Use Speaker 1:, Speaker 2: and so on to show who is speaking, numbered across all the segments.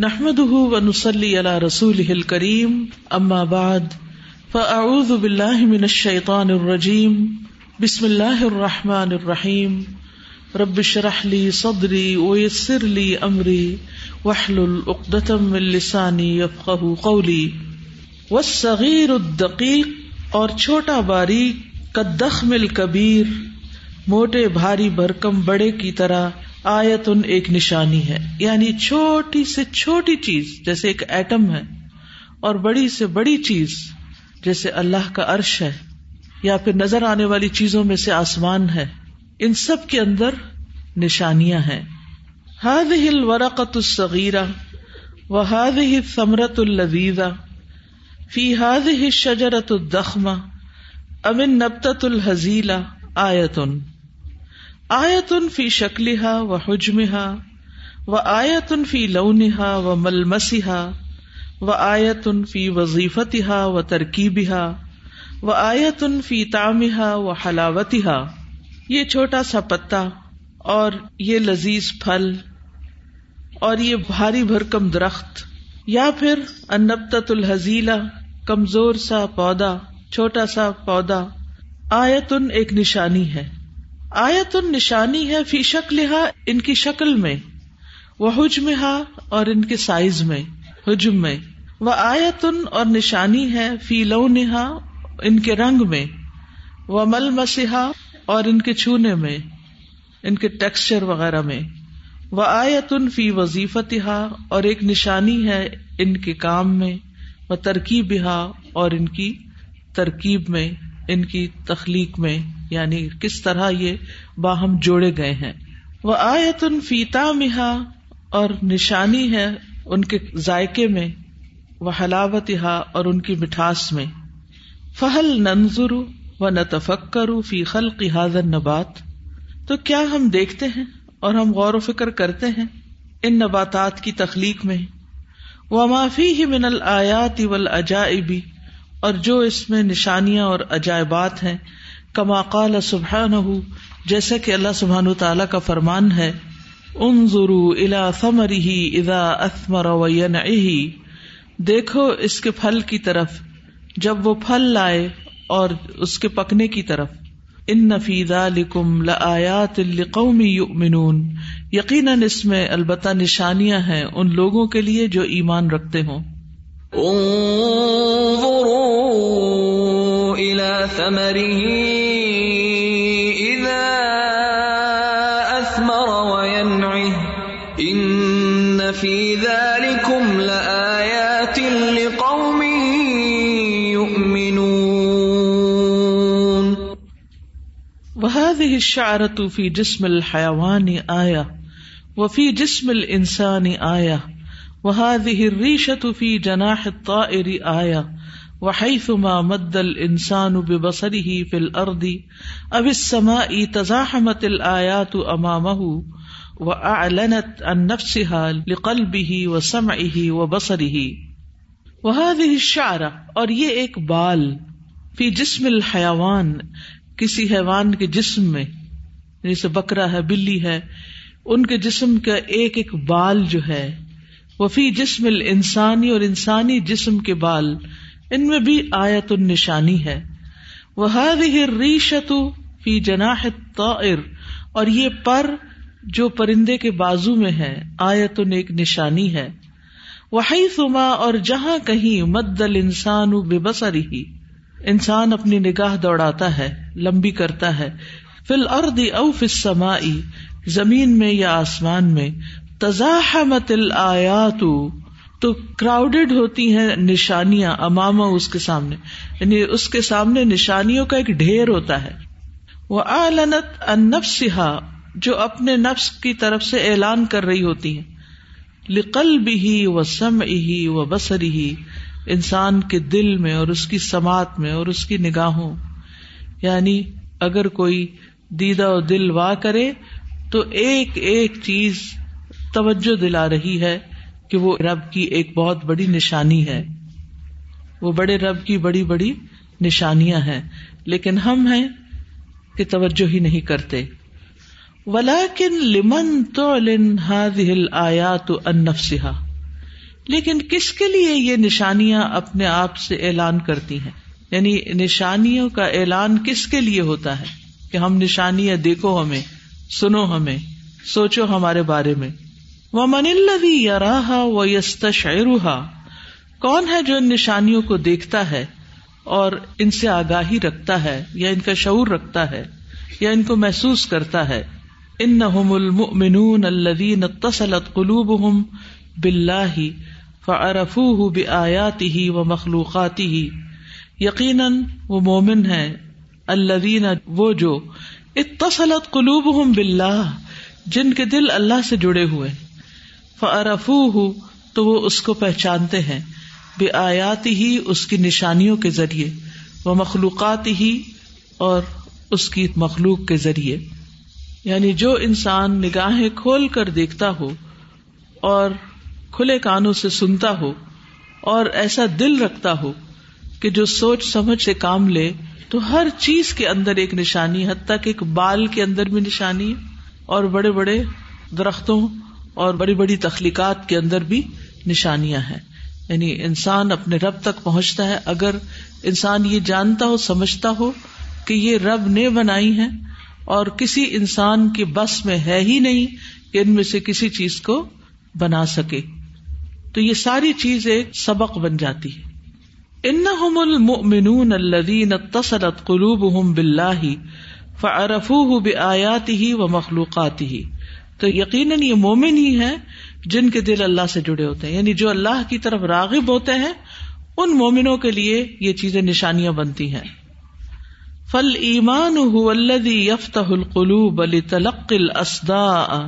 Speaker 1: نحمد و نسلی اللہ رسول کریم اما بعد فاعوذ باللہ من الشیطان الرجیم بسم اللہ الرحمٰن الرحیم ربش رحلی صدری ویسر لی امری وحل العقدم السانی یفق قولی والصغیر الدقیق اور چھوٹا باریک، قدخم الکبیر موٹے بھاری بھرکم بڑے کی طرح آیتن ایک نشانی ہے۔ یعنی چھوٹی سے چھوٹی چیز، جیسے ایک ایٹم ہے، اور بڑی سے بڑی چیز، جیسے اللہ کا عرش ہے، یا پھر نظر آنے والی چیزوں میں سے آسمان ہے۔ ان سب کے اندر نشانیاں ہیں۔ ہاد ہل ورقت الصغیرہ و ہاد ہی ثمرت الزیزہ فی ہاد ہی شجرت الدخمہ امن نبتت الحزیلا آیتن۔ آیتن فی شکلحا و حجمہ و آیتن فی لونہا و ملمسا و آیتن فی وظیفتہ و ترکیبہ و آیتن فی تامہ و حلاوتہ یہ چھوٹا سا پتا اور یہ لذیذ پھل اور یہ بھاری بھرکم درخت یا پھر انبت الحزیلا کمزور سا پودا، چھوٹا سا پودا، آیتن ایک نشانی ہے۔ آیت نشانی ہے فی شکل ان کی شکل میں وہ حجم اور ان کے سائز میں، حجم میں۔ وہ آیتن اور نشانی ہے فی لو نہا ان کے رنگ میں۔ وہ مل مسیحا اور ان کے چھونے میں، ان کے ٹیکسچر وغیرہ میں۔ وہ آیتن فی وظیفت اور ایک نشانی ہے ان کے کام میں وہ ترکیب ہا اور ان کی ترکیب میں، ان کی تخلیق میں۔ یعنی کس طرح یہ باہم جوڑے گئے ہیں۔ وہ آیت ان فیتا مہا اور نشانی ہے ان کے ذائقے میں، وہ حلاوت اور ان کی مٹھاس میں۔ فہل ننظر و نتفک کرو فی خلق حاضر نبات تو کیا ہم دیکھتے ہیں اور ہم غور و فکر کرتے ہیں ان نباتات کی تخلیق میں؟ وہ معافی ہی من الیات اول اجائبی اور جو اس میں نشانیاں اور عجائبات ہیں کما قال سبحان جیسا کہ اللہ سبحان تعالیٰ کا فرمان ہے ان ضرو الا ثمر ہی ادا اثمر دیکھو اس کے پھل کی طرف، جب وہ پھل لائے اور اس کے پکنے کی طرف۔ ان نفیدا لکم لیات القومی یؤمنون۔ یقیناً اس میں البتہ نشانیاں ہیں ان لوگوں کے لیے جو ایمان رکھتے ہوں۔
Speaker 2: انظروا الى ثمره
Speaker 1: وهذه الشعرة في جسم الحيوان آية وفي جسم الإنسان آية وهذه الريشة في جناح الطائر آية وحيثما مد الإنسان ببصره في الأرض أو السماء تزاحمت الآيات أمامه وأعلنت عن نفسها لقلبه وسمعه وبصره وهذه الشعرة اور یہ ایک بال فی جسم الحیوان کسی حیوان کے جسم میں یعنی جیسے بکرا ہے، بلی ہے، ان کے جسم کا ایک ایک بال جو ہے وفی جسم انسانی اور انسانی جسم کے بال، ان میں بھی آیت النشانی ہے۔ وہ ریشت فی جناح اور یہ پر جو پرندے کے بازو میں ہے، آیت ایک نشانی ہے۔ وہی سما اور جہاں کہیں مدل انسان بے بسری ہی انسان اپنی نگاہ دوڑاتا ہے، لمبی کرتا ہے۔ فل ارد او فسمائی زمین میں یا آسمان میں، تزاحمت الآیات تو کراؤڈیڈ ہوتی ہیں نشانیاں اماما اس کے سامنے۔ یعنی اس کے سامنے نشانیوں کا ایک ڈھیر ہوتا ہے۔ وہ آلنت انفسا جو اپنے نفس کی طرف سے اعلان کر رہی ہوتی ہیں۔ لقل بھی و سم ہی و بسری ہی انسان کے دل میں اور اس کی سماعت میں اور اس کی نگاہوں یعنی اگر کوئی دیدا و دل وا کرے تو ایک ایک چیز توجہ دلا رہی ہے کہ وہ رب کی ایک بہت بڑی نشانی ہے۔ وہ بڑے رب کی بڑی بڑی نشانیاں ہیں۔ لیکن ہم ہیں کہ توجہ ہی نہیں کرتے۔ ولاکن لمن تو آیا تو انفسا لیکن کس کے لیے یہ نشانیاں اپنے آپ سے اعلان کرتی ہیں؟ یعنی نشانیوں کا اعلان کس کے لیے ہوتا ہے کہ ہم نشانیاں دیکھو ہمیں، سنو ہمیں، سوچو ہمارے بارے میں؟ وہ من الدی یا راہا و کون ہے جو ان نشانیوں کو دیکھتا ہے اور ان سے آگاہی رکھتا ہے، یا ان کا شعور رکھتا ہے، یا ان کو محسوس کرتا ہے؟ ان نہ المؤمنون الذین اتصلت قلوبهم باللہ فعرفوه بآیاته ومخلوقاته یقیناً وہ مومن ہے الذین وہ جو اتصلت قلوبهم باللہ، جن کے دل اللہ سے جڑے ہوئے۔ فعرفوه تو وہ اس کو پہچانتے ہیں بے آیاتی ہی اس کی نشانیوں کے ذریعے وہ مخلوقات ہی اور اس کی مخلوق کے ذریعے۔ یعنی جو انسان نگاہیں کھول کر دیکھتا ہو اور کھلے کانوں سے سنتا ہو اور ایسا دل رکھتا ہو کہ جو سوچ سمجھ سے کام لے، تو ہر چیز کے اندر ایک نشانی حتیٰ کہ ایک بال کے اندر بھی نشانی اور بڑے بڑے درختوں اور بڑی بڑی تخلیقات کے اندر بھی نشانیاں ہیں۔ یعنی انسان اپنے رب تک پہنچتا ہے۔ اگر انسان یہ جانتا ہو، سمجھتا ہو کہ یہ رب نے بنائی ہے اور کسی انسان کی بس میں ہے ہی نہیں کہ ان میں سے کسی چیز کو بنا سکے۔ تو یہ ساری چیز ایک سبق بن جاتی ہے ان المؤمنون الذین اتصلت قلوبهم باللہ فعرفوه بآیاته ومخلوقاته تو یقیناً یہ مومن ہی ہے جن کے دل اللہ سے جڑے ہوتے ہیں۔ یعنی جو اللہ کی طرف راغب ہوتے ہیں، ان مومنوں کے لیے یہ چیزیں نشانیاں بنتی ہیں۔ فل ایمان یفت القلوب تلق الاسداء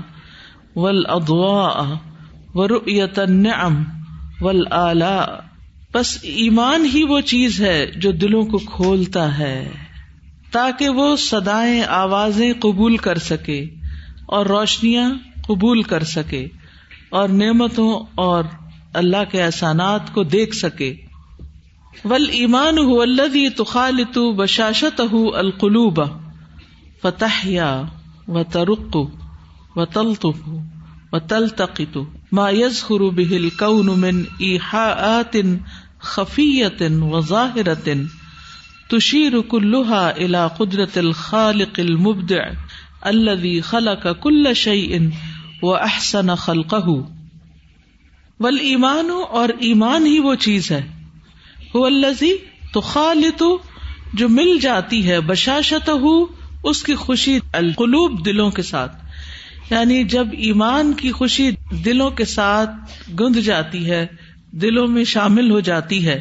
Speaker 1: والاضواء ورؤیت النعم والآلاء بس ایمان ہی وہ چیز ہے جو دلوں کو کھولتا ہے تاکہ وہ سدائیں آوازیں قبول کر سکے اور روشنیاں قبول کر سکے اور نعمتوں اور اللہ کے احسانات کو دیکھ سکے۔ ول ایمان ہو الدی تخالت بشاشت القلوب فتح و ترق و تلطف و تلتقت ما یزخر به الكون من ایحاءات خفیت و ظاہرت تشیر كلها الى قدرت الخالق المبدع الذي خلق كل شيء وہ احسن خلق اور ایمان ہی وہ چیز ہے وہ الزی تو خالت جو مل جاتی ہے بشاشت اس کی خوشی القلوب دلوں کے ساتھ یعنی جب ایمان کی خوشی دلوں کے ساتھ گند جاتی ہے، دلوں میں شامل ہو جاتی ہے،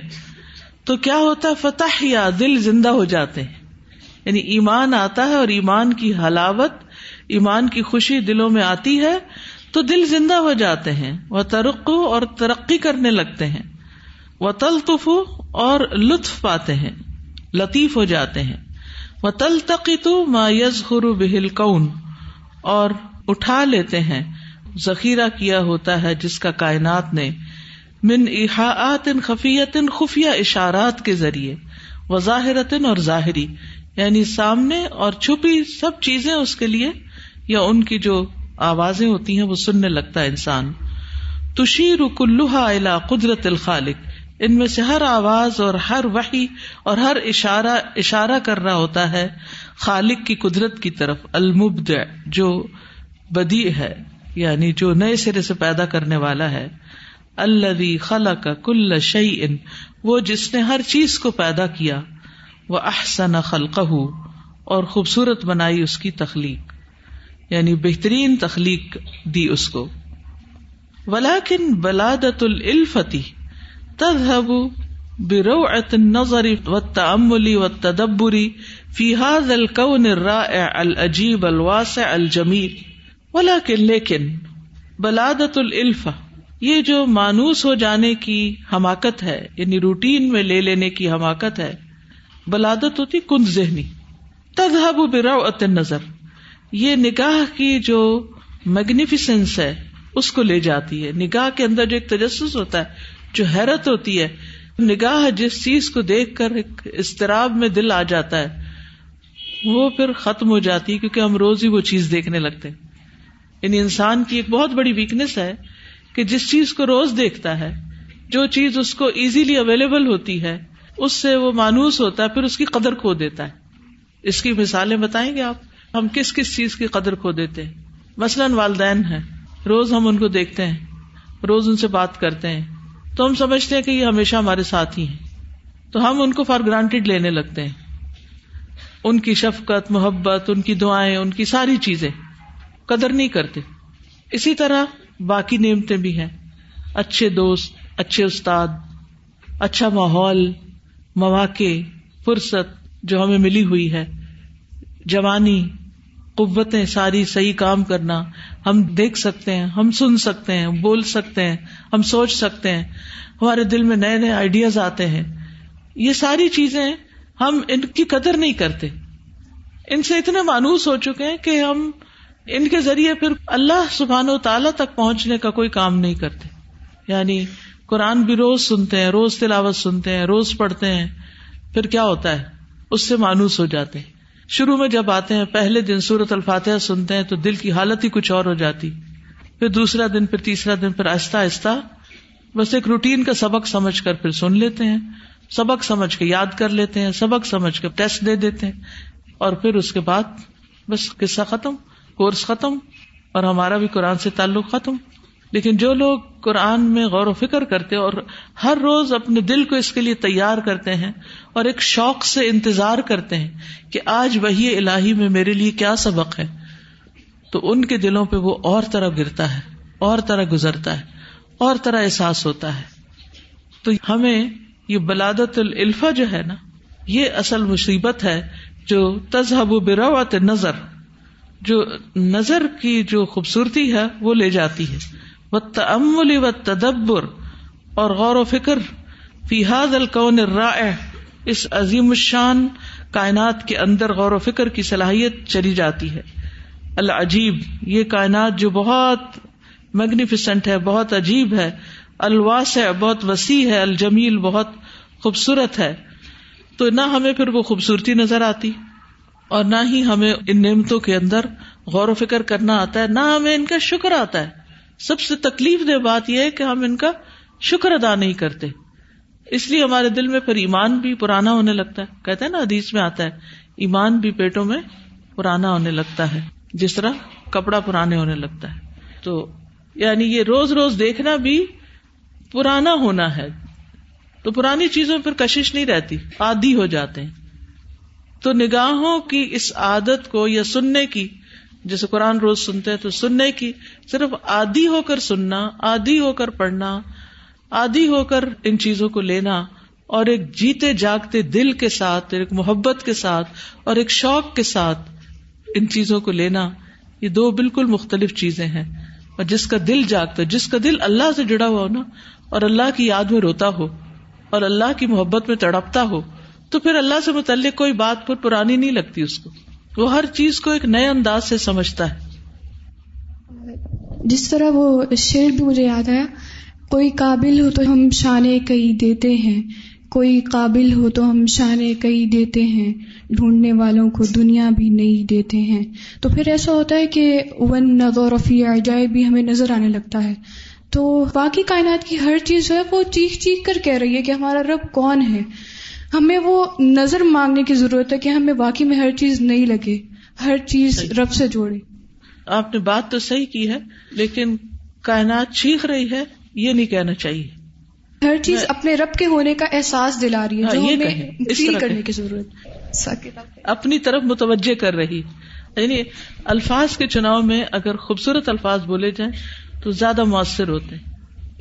Speaker 1: تو کیا ہوتا ہے؟ فتح یا دل زندہ ہو جاتے ہیں۔ یعنی ایمان آتا ہے اور ایمان کی حلاوت، ایمان کی خوشی دلوں میں آتی ہے، تو دل زندہ ہو جاتے ہیں۔ وہ ترقو اور ترقی کرنے لگتے ہیں۔ وہ تلطف اور لطف پاتے ہیں۔ لطیف ہو جاتے ہیں۔ وہ تل تو مایز خرو بہل کون اور اٹھا لیتے ہیں۔ ذخیرہ کیا ہوتا ہے جس کا کائنات نے من احاط خفیت خفیہ اشارات کے ذریعے وہ اور ظاہری یعنی سامنے اور چھپی سب چیزیں اس کے لیے، یا ان کی جو آوازیں ہوتی ہیں وہ سننے لگتا ہے انسان۔ تشیر کلوہا الا قدرت الخالق۔ ان میں سے ہر آواز اور ہر وحی اور ہر اشارہ اشارہ کر رہا ہوتا ہے خالق کی قدرت کی طرف المبد جو بدی ہے یعنی جو نئے سرے سے پیدا کرنے والا ہے۔ اللہ خلا کا کل شعی ان وہ جس نے ہر چیز کو پیدا کیا۔ وہ احسن خلقہ اور خوبصورت بنائی اس کی تخلیق۔ یعنی بہترین تخلیق دی اس کو۔ ولاکن بلادت الفتی تذهب بروعة النظر والتأمل والتدبر في هذا الكون الرائع العجيب الواسع الجميل۔ ولكن لیکن بلادت الفا یہ جو مانوس ہو جانے کی حماقت ہے یعنی روٹین میں لے لینے کی حماقت ہے بلادت ہوتی کند ذہنی۔ تذهب بروعة النظر، یہ نگاہ کی جو میگنیفیسنس ہے، اس کو لے جاتی ہے۔ نگاہ کے اندر جو ایک تجسس ہوتا ہے، جو حیرت ہوتی ہے، نگاہ جس چیز کو دیکھ کر ایک استراب میں دل آ جاتا ہے، وہ پھر ختم ہو جاتی ہے، کیونکہ ہم روز ہی وہ چیز دیکھنے لگتے ہیں۔ یعنی انسان کی ایک بہت بڑی ویکنیس ہے کہ جس چیز کو روز دیکھتا ہے، جو چیز اس کو ایزیلی اویلیبل ہوتی ہے، اس سے وہ مانوس ہوتا ہے، پھر اس کی قدر کھو دیتا ہے۔ اس کی مثالیں بتائیں گے آپ؟ ہم کس کس چیز کی قدر کھو دیتے ہیں؟ مثلاً والدین ہیں۔ روز ہم ان کو دیکھتے ہیں، روز ان سے بات کرتے ہیں۔ تو ہم سمجھتے ہیں کہ یہ ہمیشہ ہمارے ساتھ ہی ہیں۔ تو ہم ان کو فار گرانٹیڈ لینے لگتے ہیں۔ ان کی شفقت، محبت، ان کی دعائیں، ان کی ساری چیزیں۔ قدر نہیں کرتے۔ اسی طرح باقی نعمتیں بھی ہیں۔ اچھے دوست، اچھے استاد اچھا ماحول، مواقع، فرصت جو ہمیں ملی ہوئی ہے۔ جوانی، قوتیں، ساری صحیح کام کرنا۔ ہم دیکھ سکتے ہیں، ہم سن سکتے ہیں، بول سکتے ہیں، ہم سوچ سکتے ہیں۔ ہمارے دل میں نئے نئے آئیڈیاز آتے ہیں۔ یہ ساری چیزیں ہم ان کی قدر نہیں کرتے۔ ان سے اتنے مانوس ہو چکے ہیں کہ ہم ان کے ذریعے پھر اللہ سبحان و تعالی تک پہنچنے کا کوئی کام نہیں کرتے۔ یعنی قرآن بھی روز سنتے ہیں، روز تلاوت سنتے ہیں، روز پڑھتے ہیں، پھر کیا ہوتا ہے؟ اس سے مانوس ہو جاتے ہیں۔ شروع میں جب آتے ہیں، پہلے دن سورت الفاتحہ سنتے ہیں تو دل کی حالت ہی کچھ اور ہو جاتی۔ پھر دوسرا دن، پھر تیسرا دن، پھر آہستہ آہستہ بس ایک روٹین کا سبق سمجھ کر پھر سن لیتے ہیں۔ سبق سمجھ کے یاد کر لیتے ہیں، سبق سمجھ کے ٹیسٹ دے دیتے ہیں اور پھر اس کے بعد بس قصہ ختم۔ کورس ختم اور ہمارا بھی قرآن سے تعلق ختم۔ لیکن جو لوگ قرآن میں غور و فکر کرتے اور ہر روز اپنے دل کو اس کے لیے تیار کرتے ہیں اور ایک شوق سے انتظار کرتے ہیں کہ آج وہی الہی میں میرے لیے کیا سبق ہے، تو ان کے دلوں پہ وہ اور طرح گرتا ہے، اور طرح گزرتا ہے، اور طرح احساس ہوتا ہے۔ تو ہمیں یہ بلادت الفا جو ہے نا، یہ اصل مصیبت ہے جو تذہب و بروت نظر جو نظر کی جو خوبصورتی ہے وہ لے جاتی ہے۔ و تملی و تدبر اور غور و فکر۔ فیحاد القون رائے اس عظیم الشان کائنات کے اندر غور و فکر کی صلاحیت چلی جاتی ہے۔ العجیب۔ یہ کائنات جو بہت میگنیفیسنٹ ہے، بہت عجیب ہے۔ الواس ہے بہت وسیع ہے۔ الجمیل، بہت خوبصورت ہے۔ تو نہ ہمیں پھر وہ خوبصورتی نظر آتی۔ اور نہ ہی ہمیں ان نعمتوں کے اندر غور و فکر کرنا آتا ہے، نہ ہمیں ان کا شکر آتا ہے۔ سب سے تکلیف دہ بات یہ ہے کہ ہم ان کا شکر ادا نہیں کرتے۔ اس لیے ہمارے دل میں پھر ایمان بھی پرانا ہونے لگتا ہے۔ کہتے ہیں نا، حدیث میں آتا ہے، ایمان بھی پیٹوں میں پرانا ہونے لگتا ہے۔ جس طرح کپڑا پرانے ہونے لگتا ہے۔ تو یعنی یہ روز روز دیکھنا بھی پرانا ہونا ہے۔ تو پرانی چیزوں پر کشش نہیں رہتی آدھی ہو جاتے ہیں۔ تو نگاہوں کی اس عادت کو یا سننے کی، جیسے قرآن روز سنتے ہیں تو سننے کی، صرف آدھی ہو کر سننا آدھی ہو کر پڑھنا آدھی ہو کر ان چیزوں کو لینا، اور ایک جیتے جاگتے دل کے ساتھ، ایک محبت کے ساتھ، اور ایک شوق کے ساتھ ان چیزوں کو لینا، یہ دو بالکل مختلف چیزیں ہیں۔ اور جس کا دل جاگتا، جس کا دل اللہ سے جڑا ہوا ہو نا، اور اللہ کی یاد میں روتا ہو، اور اللہ کی محبت میں تڑپتا ہو تو پھر اللہ سے متعلق کوئی بات پھر پرانی نہیں لگتی اس کو۔ وہ ہر چیز کو ایک نئے انداز سے سمجھتا ہے۔
Speaker 3: جس طرح وہ شعر بھی مجھے یاد آیا، کوئی قابل ہو تو ہم شانے کئی دیتے ہیں، کوئی قابل ہو تو ہم شانے کئی دیتے ہیں، ڈھونڈنے والوں کو دنیا بھی نہیں دیتے ہیں۔ تو پھر ایسا ہوتا ہے کہ ون نظور رفیع جائے بھی ہمیں نظر آنے لگتا ہے۔ تو باقی کائنات کی ہر چیز جو ہے وہ چیخ چیخ کر کہہ رہی ہے کہ ہمارا رب کون ہے؟ ہمیں وہ نظر مانگنے کی ضرورت ہے کہ ہمیں واقعی میں ہر چیز نہیں لگے ہر چیز رب سے جوڑے۔
Speaker 1: آپ نے بات تو صحیح کی ہے لیکن کائنات چیخ رہی ہے یہ نہیں کہنا چاہیے۔
Speaker 3: ہر چیز اپنے رب کے ہونے کا احساس دلا رہی ہے
Speaker 1: ہاں،
Speaker 3: جو
Speaker 1: یہ
Speaker 3: ہمیں فیل کرنے۔ کی ضرورت
Speaker 1: اپنی طرف متوجہ کر رہی۔ یعنی الفاظ کے چناؤ میں اگر خوبصورت الفاظ بولے جائیں تو زیادہ مؤثر ہوتے ہیں۔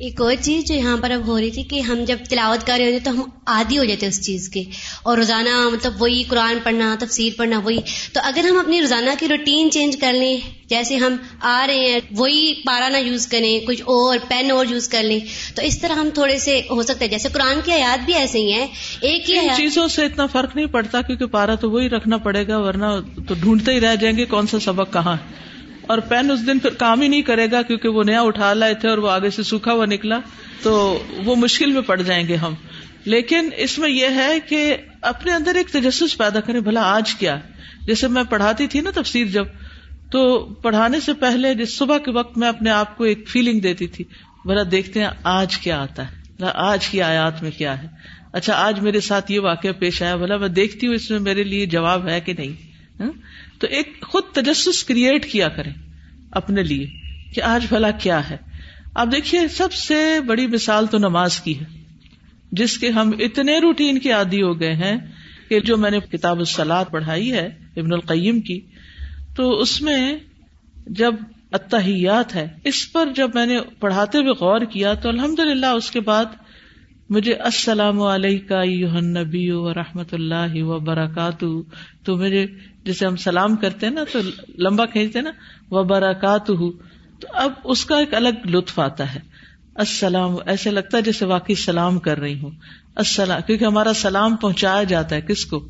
Speaker 4: ایک اور چیز جو یہاں پر اب ہو رہی تھی کہ ہم جب تلاوت کر رہے ہوتے تو ہم عادی ہو جاتے اس چیز کے اور روزانہ مطلب وہی قرآن پڑھنا تفسیر پڑھنا وہی۔ تو اگر ہم اپنی روزانہ کی روٹین چینج کر لیں جیسے ہم آ رہے ہیں وہی پارا نہ یوز کریں کچھ اور پین اور یوز کر لیں تو اس طرح ہم تھوڑے سے ہو سکتے ہیں جیسے قرآن کی آیات بھی ایسے ہی ہیں۔ ایک ہی
Speaker 1: چیزوں سے اتنا فرق نہیں پڑتا کیونکہ پارا تو وہی رکھنا پڑے گا ورنہ تو ڈھونڈتے ہی رہ جائیں گے کون سا سبق کہاں ہے۔ اور پین اس دن پھر کام ہی نہیں کرے گا کیونکہ وہ نیا اٹھا لائے تھے اور وہ آگے سے سوکھا ہوا نکلا، تو وہ مشکل میں پڑ جائیں گے ہم۔ لیکن اس میں یہ ہے کہ اپنے اندر ایک تجسس پیدا کریں، بھلا آج کیا؟ جیسے میں پڑھاتی تھی نا تفسیر جب، تو پڑھانے سے پہلے جس صبح کے وقت میں اپنے آپ کو ایک فیلنگ دیتی تھی بلا دیکھتے ہیں آج کیا آتا ہے آج کی آیات میں کیا ہے۔ اچھا آج میرے ساتھ یہ واقعہ پیش آیا بولا میں دیکھتی ہوں اس میں میرے لیے جواب ہے کہ نہیں۔ ہاں؟ تو ایک خود تجسس کریٹ کیا کریں اپنے لیے کہ آج بھلا کیا ہے۔ اب دیکھیے، سب سے بڑی مثال تو نماز کی ہے، جس کے ہم اتنے روٹین کے عادی ہو گئے ہیں کہ جو میں نے کتاب السلاد پڑھائی ہے ابن القیم کی، تو اس میں جب اتحیات ہے، اس پر جب میں نے پڑھاتے ہوئے غور کیا تو الحمد للہ اس کے بعد مجھے السلام علیہ نبی و رحمت اللہ و تو میرے جسے ہم سلام کرتے ہیں نا، تو لمبا کھینچتے نا و تو اب اس کا ایک الگ لطف آتا ہے۔ السلام، ایسے لگتا ہے جیسے واقعی سلام کر رہی ہوں۔ السلام، کیونکہ ہمارا سلام پہنچایا جاتا ہے، کس کو؟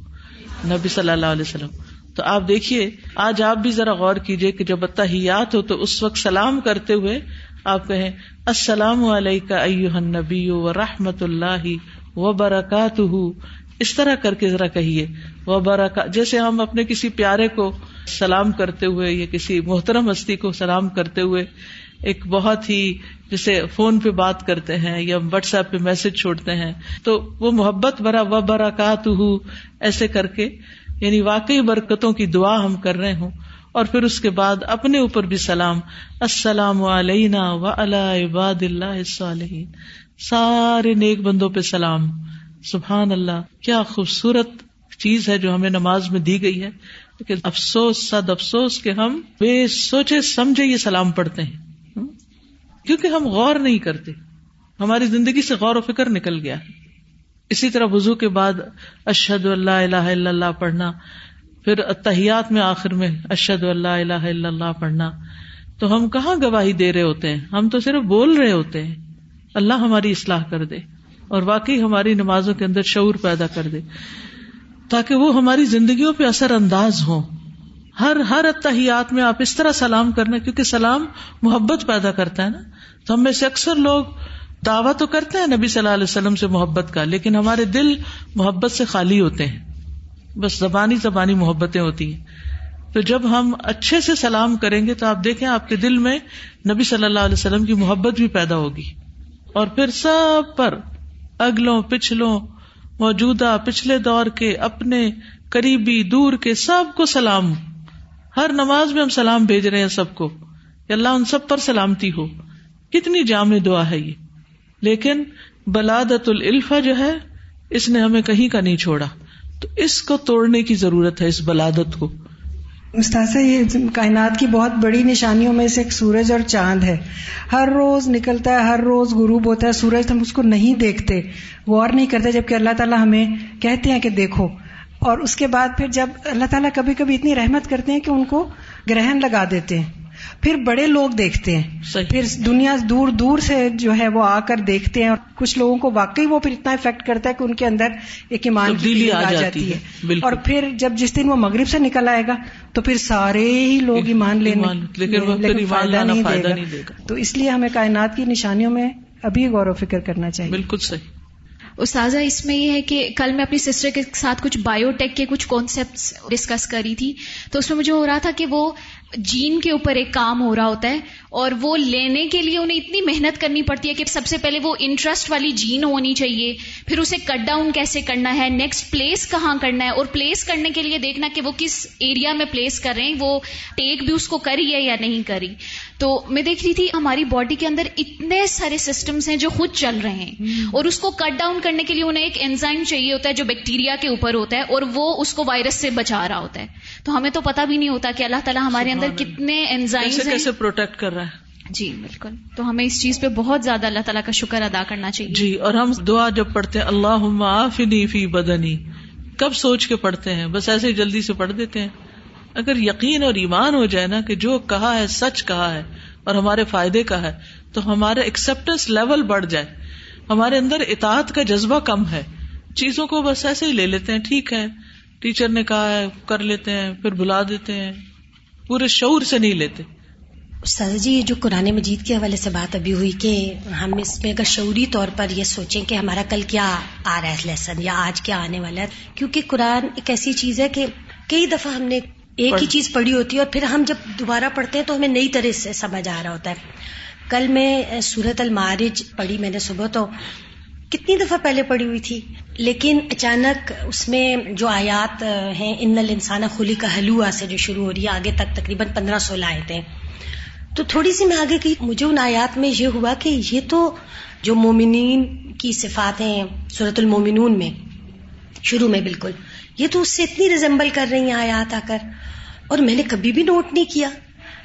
Speaker 1: نبی صلی اللہ علیہ وسلم۔ تو آپ دیکھیے، آج آپ بھی ذرا غور کیجیے کہ جب اتحیات ہو تو اس وقت سلام کرتے ہوئے آپ کہیں، السلام علیہ نبی و رحمت اللہ و برکات اس طرح کر کے ذرا کہیے وہ برکات جیسے ہم اپنے کسی پیارے کو سلام کرتے ہوئے یا کسی محترم ہستی کو سلام کرتے ہوئے ایک بہت ہی جسے فون پہ بات کرتے ہیں یا واٹس ایپ پہ میسج چھوڑتے ہیں، تو وہ محبت برا و برکات ایسے کر کے یعنی واقعی برکتوں کی دعا ہم کر رہے ہوں۔ اور پھر اس کے بعد اپنے اوپر بھی سلام۔ السلام علینا و عباد اللہ سارے نیک بندوں پہ سلام۔ سبحان اللہ، کیا خوبصورت چیز ہے جو ہمیں نماز میں دی گئی ہے۔ لیکن افسوس، سد افسوس کہ ہم بے سوچے، سمجھے یہ سلام پڑھتے ہیں۔ کیونکہ ہم غور نہیں کرتے۔ ہماری زندگی سے غور و فکر نکل گیا۔ اسی طرح وزو کے بعد اشد اللہ الہ الا اللہ پڑھنا۔ پھر اتحیات میں آخر میں اشد اللہ الہ الا اللہ پڑھنا۔ تو ہم کہاں گواہی دے رہے ہوتے ہیں؟ ہم تو صرف بول رہے ہوتے ہیں۔ اللہ ہماری اصلاح کر دے اور واقعی ہماری نمازوں کے اندر شعور پیدا کر دے۔ تاکہ وہ ہماری زندگیوں پہ اثر انداز ہو ہر ہر اتحیات میں آپ اس طرح سلام کرنا، کیونکہ سلام محبت پیدا کرتا ہے نا۔ تو ہم میں سے اکثر لوگ دعویٰ تو کرتے ہیں نبی صلی اللہ علیہ وسلم سے محبت کا، لیکن ہمارے دل محبت سے خالی ہوتے ہیں۔ بس زبانی زبانی محبتیں ہوتی ہیں۔ تو جب ہم اچھے سے سلام کریں گے تو آپ دیکھیں آپ کے دل میں نبی صلی اللہ علیہ وسلم کی محبت بھی پیدا ہوگی۔ اور پھر سب پر اگلوں، پچھلوں، موجودہ، پچھلے دور کے، اپنے قریبی، دور کے سب کو سلام۔ ہر نماز میں ہم سلام بھیج رہے ہیں سب کو۔ کہ اللہ ان سب پر سلامتی ہو۔ کتنی جامع دعا ہے یہ۔ لیکن بلادت الفا جو ہے، اس نے ہمیں کہیں کا نہیں چھوڑا۔ تو اس کو توڑنے کی ضرورت ہے، اس بلادت کو۔
Speaker 5: استاذہ یہ کائنات کی بہت بڑی نشانیوں میں سے ایک سورج اور چاند ہے۔ ہر روز نکلتا ہے، ہر روز غروب ہوتا ہے، سورج ہم اس کو نہیں دیکھتے، غور نہیں کرتے، جبکہ اللہ تعالیٰ ہمیں کہتے ہیں کہ دیکھو۔ اور اس کے بعد پھر جب اللہ تعالیٰ کبھی کبھی اتنی رحمت کرتے ہیں کہ ان کو گرہن لگا دیتے ہیں۔ پھر بڑے لوگ دیکھتے ہیں۔ پھر دنیا دور دور سے جو ہے وہ آ کر دیکھتے ہیں اور کچھ لوگوں کو واقعی وہ پھر اتنا افیکٹ کرتا ہے کہ ان کے اندر ایک ایمان کی آ جاتی ہے۔ اور پھر جب جس دن وہ مغرب سے نکل آئے گا تو پھر سارے ہی لوگ ایمان لینے لیکن فائدہ نہیں دے گا۔ تو اس لیے ہمیں کائنات کی نشانیوں میں ابھی غور و فکر کرنا چاہیے۔
Speaker 1: بالکل صحیح۔
Speaker 6: استاذہ اس میں یہ ہے کہ کل میں اپنی سسٹر کے ساتھ کچھ بایو ٹیک کے کچھ کانسیپٹ ڈسکس کری تھی۔ تو اس میں مجھے ہو رہا تھا کہ وہ جین کے اوپر ایک کام ہو رہا ہوتا ہے اور وہ لینے کے لیے انہیں اتنی محنت کرنی پڑتی ہے کہ سب سے پہلے وہ انٹرسٹ والی جین ہونی چاہیے پھر اسے کٹ ڈاؤن کیسے کرنا ہے نیکسٹ پلیس کہاں کرنا ہے اور پلیس کرنے کے لیے دیکھنا کہ وہ کس ایریا میں پلیس کر رہے ہیں وہ ٹیک بھی اس کو کری ہے یا نہیں کری۔ تو میں دیکھ رہی تھی ہماری باڈی کے اندر اتنے سارے سسٹمس ہیں جو خود چل رہے ہیں۔ اور اس کو کٹ ڈاؤن کرنے کے لیے انہیں ایک انزائم چاہیے ہوتا ہے جو بیکٹیریا کے اوپر ہوتا ہے اور وہ اس کو وائرس سے بچا رہا ہوتا ہے۔ تو ہمیں تو پتا بھی نہیں ہوتا کہ اللہ تعالیٰ ہمارے اندر کتنے
Speaker 1: کیسے پروٹیکٹ کر رہا
Speaker 6: جی بالکل۔ تو ہمیں اس چیز پہ بہت زیادہ اللہ تعالیٰ کا شکر ادا کرنا چاہیے۔
Speaker 1: جی اور ہم دعا جب پڑھتے ہیں اللہ فی بدنی کب سوچ کے پڑھتے ہیں؟ بس ایسے جلدی سے پڑھ دیتے ہیں۔ اگر یقین اور ایمان ہو جائے نا کہ جو کہا ہے، سچ کہا ہے، اور ہمارے فائدے کا ہے، تو ہمارا ایکسپٹینس لیول بڑھ جائے۔ ہمارے اندر اطاعت کا جذبہ کم ہے۔ چیزوں کو بس ایسے ہی لے لیتے ہیں، ٹھیک ہے۔ ٹیچر نے کہا ہے، کر لیتے ہیں، پھر بلا دیتے ہیں۔ پورے شعور سے نہیں لیتے۔
Speaker 7: استاد جی جو قرآن مجید کے حوالے سے بات ابھی ہوئی کہ ہم اس میں اگر شعوری طور پر یہ سوچیں کہ ہمارا کل کیا آ رہا ہے لیسن یا آج کیا آنے والا ہے کیونکہ قرآن ایک ایسی چیز ہے کہ کئی دفعہ ہم نے ایک ہی چیز پڑھی ہوتی ہے اور پھر ہم جب دوبارہ پڑھتے ہیں تو ہمیں نئی طرح سے سمجھ آ رہا ہوتا ہے۔ کل میں سورت المارج پڑھی میں نے صبح تو کتنی دفعہ پہلے پڑھی ہوئی تھی لیکن اچانک اس میں جو آیات ہیں ان الانسان خلی کا حلوا سے جو شروع ہو رہی ہے آگے تک تقریباً پندرہ سولہ آئے تھے تو تھوڑی سی میں آگے کی مجھے ان آیات میں یہ ہوا کہ یہ تو جو مومنین کی صفات ہیں صورت المومنون میں، شروع میں بالکل، یہ تو اس سے اتنی ریزمبل کر رہی ہیں آیات آ کر۔ اور میں نے کبھی بھی نوٹ نہیں کیا۔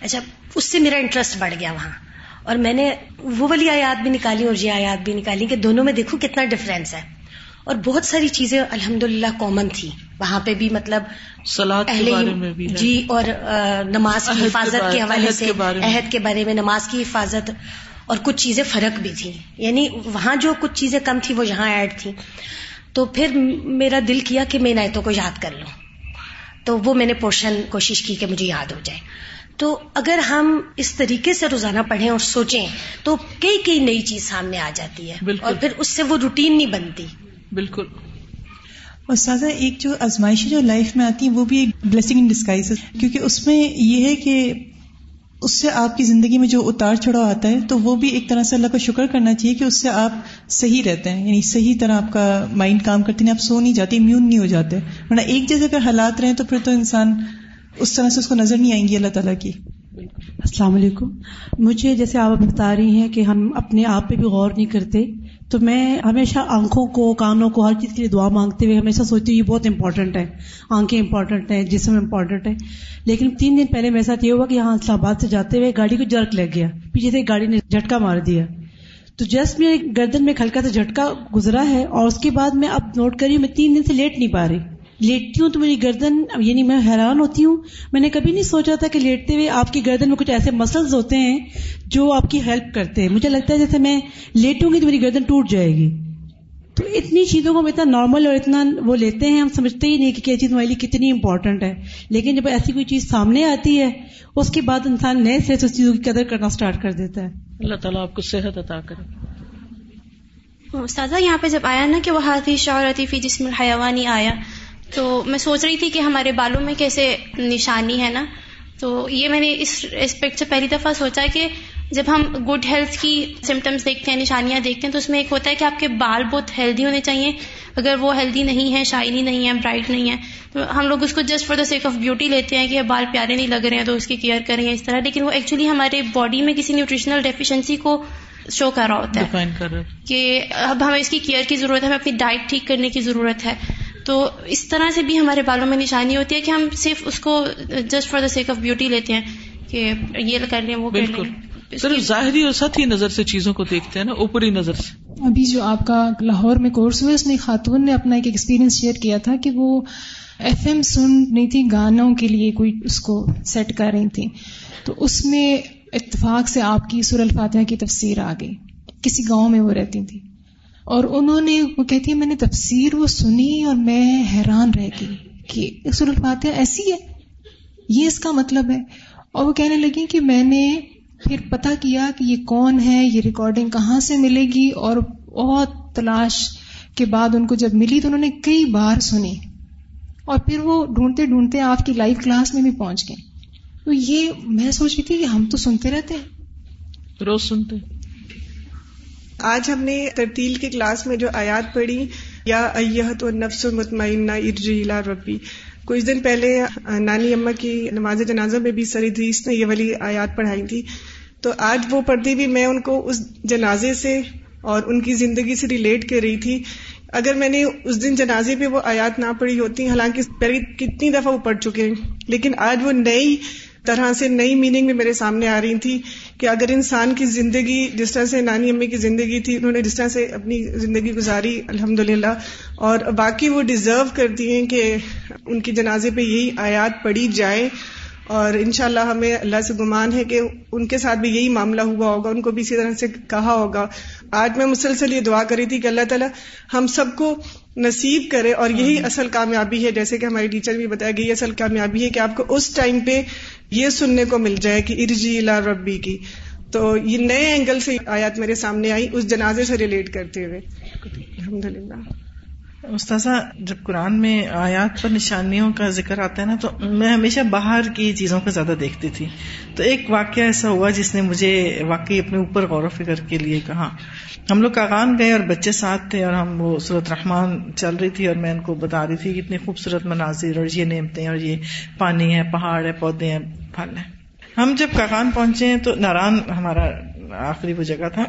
Speaker 7: اچھا اس سے میرا انٹرسٹ بڑھ گیا وہاں۔ اور میں نے وہ والی آیات بھی نکالی اور یہ آیات بھی نکالی کہ دونوں میں دیکھوں کتنا ڈفرینس ہے۔ اور بہت ساری چیزیں الحمد للہ کامن تھی وہاں پہ بھی مطلب
Speaker 1: سلاد
Speaker 7: جی اور نماز کی حفاظت کے حوالے سے عہد کے بارے میں نماز کی حفاظت اور کچھ چیزیں فرق بھی تھی یعنی وہاں جو کچھ چیزیں کم تھی وہ یہاں ایڈ تھی تو پھر میرا دل کیا کہ میں نائتوں کو یاد کر لوں۔ تو وہ میں نے پورشن کوشش کی کہ مجھے یاد ہو جائے۔ تو اگر ہم اس طریقے سے روزانہ پڑھیں اور سوچیں تو کئی کئی نئی چیز سامنے آ جاتی ہے۔ اور پھر اس سے وہ روٹین نہیں بنتی۔
Speaker 1: بالکل۔
Speaker 8: اور سادہ ایک جو آزمائشیں جو لائف میں آتی ہیں، وہ بھی ایک بلیسنگ ان ڈسکائز کیونکہ اس میں یہ ہے کہ اس سے آپ کی زندگی میں جو اتار چڑھاؤ آتا ہے، تو وہ بھی ایک طرح سے اللہ کا شکر کرنا چاہیے کہ اس سے آپ صحیح رہتے ہیں۔ یعنی صحیح طرح آپ کا مائنڈ کام کرتے ہیں، آپ سو نہیں جاتے امیون نہیں ہو جاتے۔ ورنہ ایک جیسے اگر حالات رہے تو پھر تو انسان اس طرح سے اس کو نظر نہیں آئیں گی اللہ تعالیٰ کی۔
Speaker 9: السلام علیکم۔ مجھے جیسے آپ بتا رہی ہیں کہ ہم اپنے آپ پہ بھی غور نہیں کرتے۔ تو میں ہمیشہ آنکھوں کو، کانوں کو، ہر چیز کے لیے دعا مانگتے ہوئے ہمیشہ سوچتی ہوں یہ بہت امپورٹنٹ ہے۔ آنکھیں امپورٹنٹ ہیں، جسم امپورٹنٹ ہے لیکن تین دن پہلے میرے ساتھ یہ ہوا کہ یہاں اسلام آباد سے جاتے ہوئے گاڑی کو جرک لگ گیا۔ پیچھے سے گاڑی نے جھٹکا مار دیا۔ تو جسٹ میرے گردن میں ہلکا سا جھٹکا گزرا ہے اور اس کے بعد میں اب نوٹ کری ہوں میں تین دن سے لیٹ نہیں پا رہی۔ لیٹتی ہوں تو میری گردن یعنی میں حیران ہوتی ہوں۔ میں نے کبھی نہیں سوچا تھا کہ لیٹتے ہوئے آپ کی گردن میں کچھ ایسے مسلز ہوتے ہیں جو آپ کی ہیلپ کرتے ہیں۔ مجھے لگتا ہے جیسے میں لیٹوں گی تو میری گردن ٹوٹ جائے گی۔ تو اتنی چیزوں کو ہم اتنا نارمل اور اتنا وہ لیتے ہیں ہم سمجھتے ہی نہیں کہ کیا چیز ہمارے لیے کتنی امپورٹنٹ ہے۔ لیکن جب ایسی کوئی چیز سامنے آتی ہے اس کے بعد انسان نئے سے اس چیزوں کی قدر کرنا اسٹارٹ کر دیتا ہے۔
Speaker 1: اللہ تعالیٰ آپ کو صحت عطا کرے۔
Speaker 10: استاذہ یہاں پہ جب آیا نا کہ وہ ہاتھی شہرتی فی جسم الحیوانی آیا تو میں سوچ رہی تھی کہ ہمارے بالوں میں کیسے نشانی ہے نا؟ تو یہ میں نے اس اسپیکٹ سے پہلی دفعہ سوچا کہ جب ہم گڈ ہیلتھ کی سمٹمس دیکھتے ہیں نشانیاں دیکھتے ہیں تو اس میں ایک ہوتا ہے کہ آپ کے بال بہت ہیلدی ہونے چاہیے۔ اگر وہ ہیلدی نہیں ہے شائنی نہیں ہے برائٹ نہیں ہے تو ہم لوگ اس کو just for the sake of beauty لیتے ہیں کہ بال پیارے نہیں لگ رہے ہیں تو اس کی کیئر کریں اس طرح۔ لیکن وہ ایکچولی ہمارے باڈی میں کسی نیوٹریشنل ڈیفیشنسی کو شو کر رہا ہوتا ہے کہ اب ہمیں اس کی کیئر کی ضرورت ہے ہمیں اپنی ڈائٹ ٹھیک کرنے کی ضرورت ہے۔ تو اس طرح سے بھی ہمارے بالوں میں نشانی ہوتی ہے کہ ہم صرف اس کو just for the sake of beauty لیتے ہیں کہ یہ کر لیں وہ کر لیں.
Speaker 1: صرف ظاہری اور سطحی نظر سے چیزوں کو دیکھتے ہیں نا اوپری نظر سے.
Speaker 11: ابھی جو آپ کا لاہور میں کورس ہوا اس نے خاتون نے اپنا ایک ایکسپیرینس شیئر کیا تھا کہ وہ ایف ایم سن رہی تھی گانوں کے لیے کوئی اس کو سیٹ کر رہی تھی تو اس میں اتفاق سے آپ کی سر الفاتحہ کی تفسیر آ گئی. کسی گاؤں میں وہ رہتی تھی اور انہوں نے وہ کہتی ہے میں نے تفسیر وہ سنی اور میں حیران رہ گئی کہ سر الفاتحہ ایسی ہے۔ یہ اس کا مطلب ہے۔ اور وہ کہنے لگی کہ میں نے پھر پتا کیا کہ یہ کون ہے، یہ ریکارڈنگ کہاں سے ملے گی اور بہت تلاش کے بعد ان کو جب ملی تو انہوں نے کئی بار سنی۔ اور پھر وہ ڈھونڈتے ڈھونڈتے آپ کی لائیو کلاس میں بھی پہنچ گئے۔ تو یہ میں سوچ رہی تھی کہ ہم تو سنتے رہتے ہیں۔
Speaker 1: روز سنتے۔
Speaker 12: آج ہم نے ترتیل کی کلاس میں جو آیات پڑھی، یا ایت و نفس مطمئنہ ارجی لا ربی۔ کچھ دن پہلے نانی اما کی نماز جنازہ میں بھی سری دریس نے یہ والی آیات پڑھائی تھی۔ تو آج وہ پڑھتی بھی میں ان کو اس جنازے سے اور ان کی زندگی سے ریلیٹ کر رہی تھی۔ اگر میں نے اس دن جنازے پہ وہ آیات نہ پڑھی ہوتی، حالانکہ پہلے کتنی دفعہ وہ پڑھ چکے۔ ہیں لیکن آج وہ نئی طرح سے نئی میننگ میں میرے سامنے آ رہی تھی کہ اگر انسان کی زندگی جس طرح سے نانی امی کی زندگی تھی، انہوں نے جس طرح سے اپنی زندگی گزاری الحمد للہ اور باقی وہ ڈیزرو کرتی ہیں کہ ان کی جنازے پہ یہی آیات پڑھی جائے اور انشاءاللہ ہمیں اللہ سے گمان ہے کہ ان کے ساتھ بھی یہی معاملہ ہوا ہوگا، ان کو بھی اسی طرح سے کہا ہوگا۔ آج میں مسلسل یہ دعا کری تھی کہ اللہ تعالیٰ ہم سب کو نصیب کرے اور یہی اصل کامیابی ہے جیسے کہ ہماری ٹیچر بھی بتایا گئی اصل کامیابی ہے کہ آپ کو اس ٹائم پہ یہ سننے کو مل جائے کہ ارجی لا ربی کی۔ تو یہ نئے اینگل سے آیات میرے سامنے آئی اس جنازے سے ریلیٹ کرتے ہوئے۔ الحمد للہ
Speaker 13: استاذہ، جب قرآن میں آیات پر نشانیوں کا ذکر آتا ہے نا، تو میں ہمیشہ باہر کی چیزوں کو زیادہ دیکھتی تھی۔ تو ایک واقعہ ایسا ہوا جس نے مجھے واقعی اپنے اوپر غور و فکر کے لیے کہا۔ ہم لوگ کاغان گئے اور بچے ساتھ تھے اور ہم وہ صورت رحمان چل رہی تھی اور میں ان کو بتا رہی تھی کہ خوبصورت مناظر اور یہ نعمتیں اور یہ پانی ہے، پہاڑ ہے، پودے ہیں، پھل ہیں۔ ہم جب کاغان پہنچے ہیں تو ناران ہمارا آخری وہ جگہ تھا۔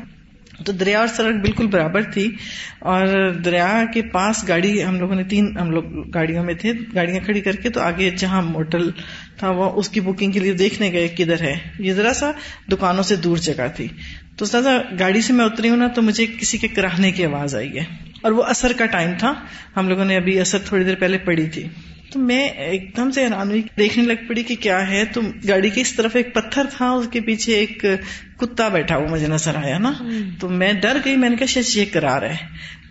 Speaker 13: تو دریا اور سڑک بالکل برابر تھی اور دریا کے پاس گاڑی، ہم لوگوں نے تین، ہم لوگ گاڑیوں میں تھے، گاڑیاں کھڑی کر کے تو آگے جہاں ہوٹل تھا وہ اس کی بکنگ کے لیے دیکھنے گئے کدھر ہے۔ یہ ذرا سا دکانوں سے دور جگہ تھی۔ تو سزا گاڑی سے میں اتری ہوں نا تو مجھے کسی کے کراہنے کی آواز آئی ہے۔ اور وہ اثر کا ٹائم تھا۔ ہم لوگوں نے ابھی اثر تھوڑی دیر پہلے پڑی تھی۔ تو میں ایک دم سے حیران ہوئی دیکھنے لگ پڑی کہ کیا ہے۔ تو گاڑی کی اس طرف ایک پتھر تھا اس کے پیچھے ایک کتا بیٹھا ہوا مجھے نظر آیا نا۔ تو میں ڈر گئی میں نے کہا شاید یہ کرا رہا ہے۔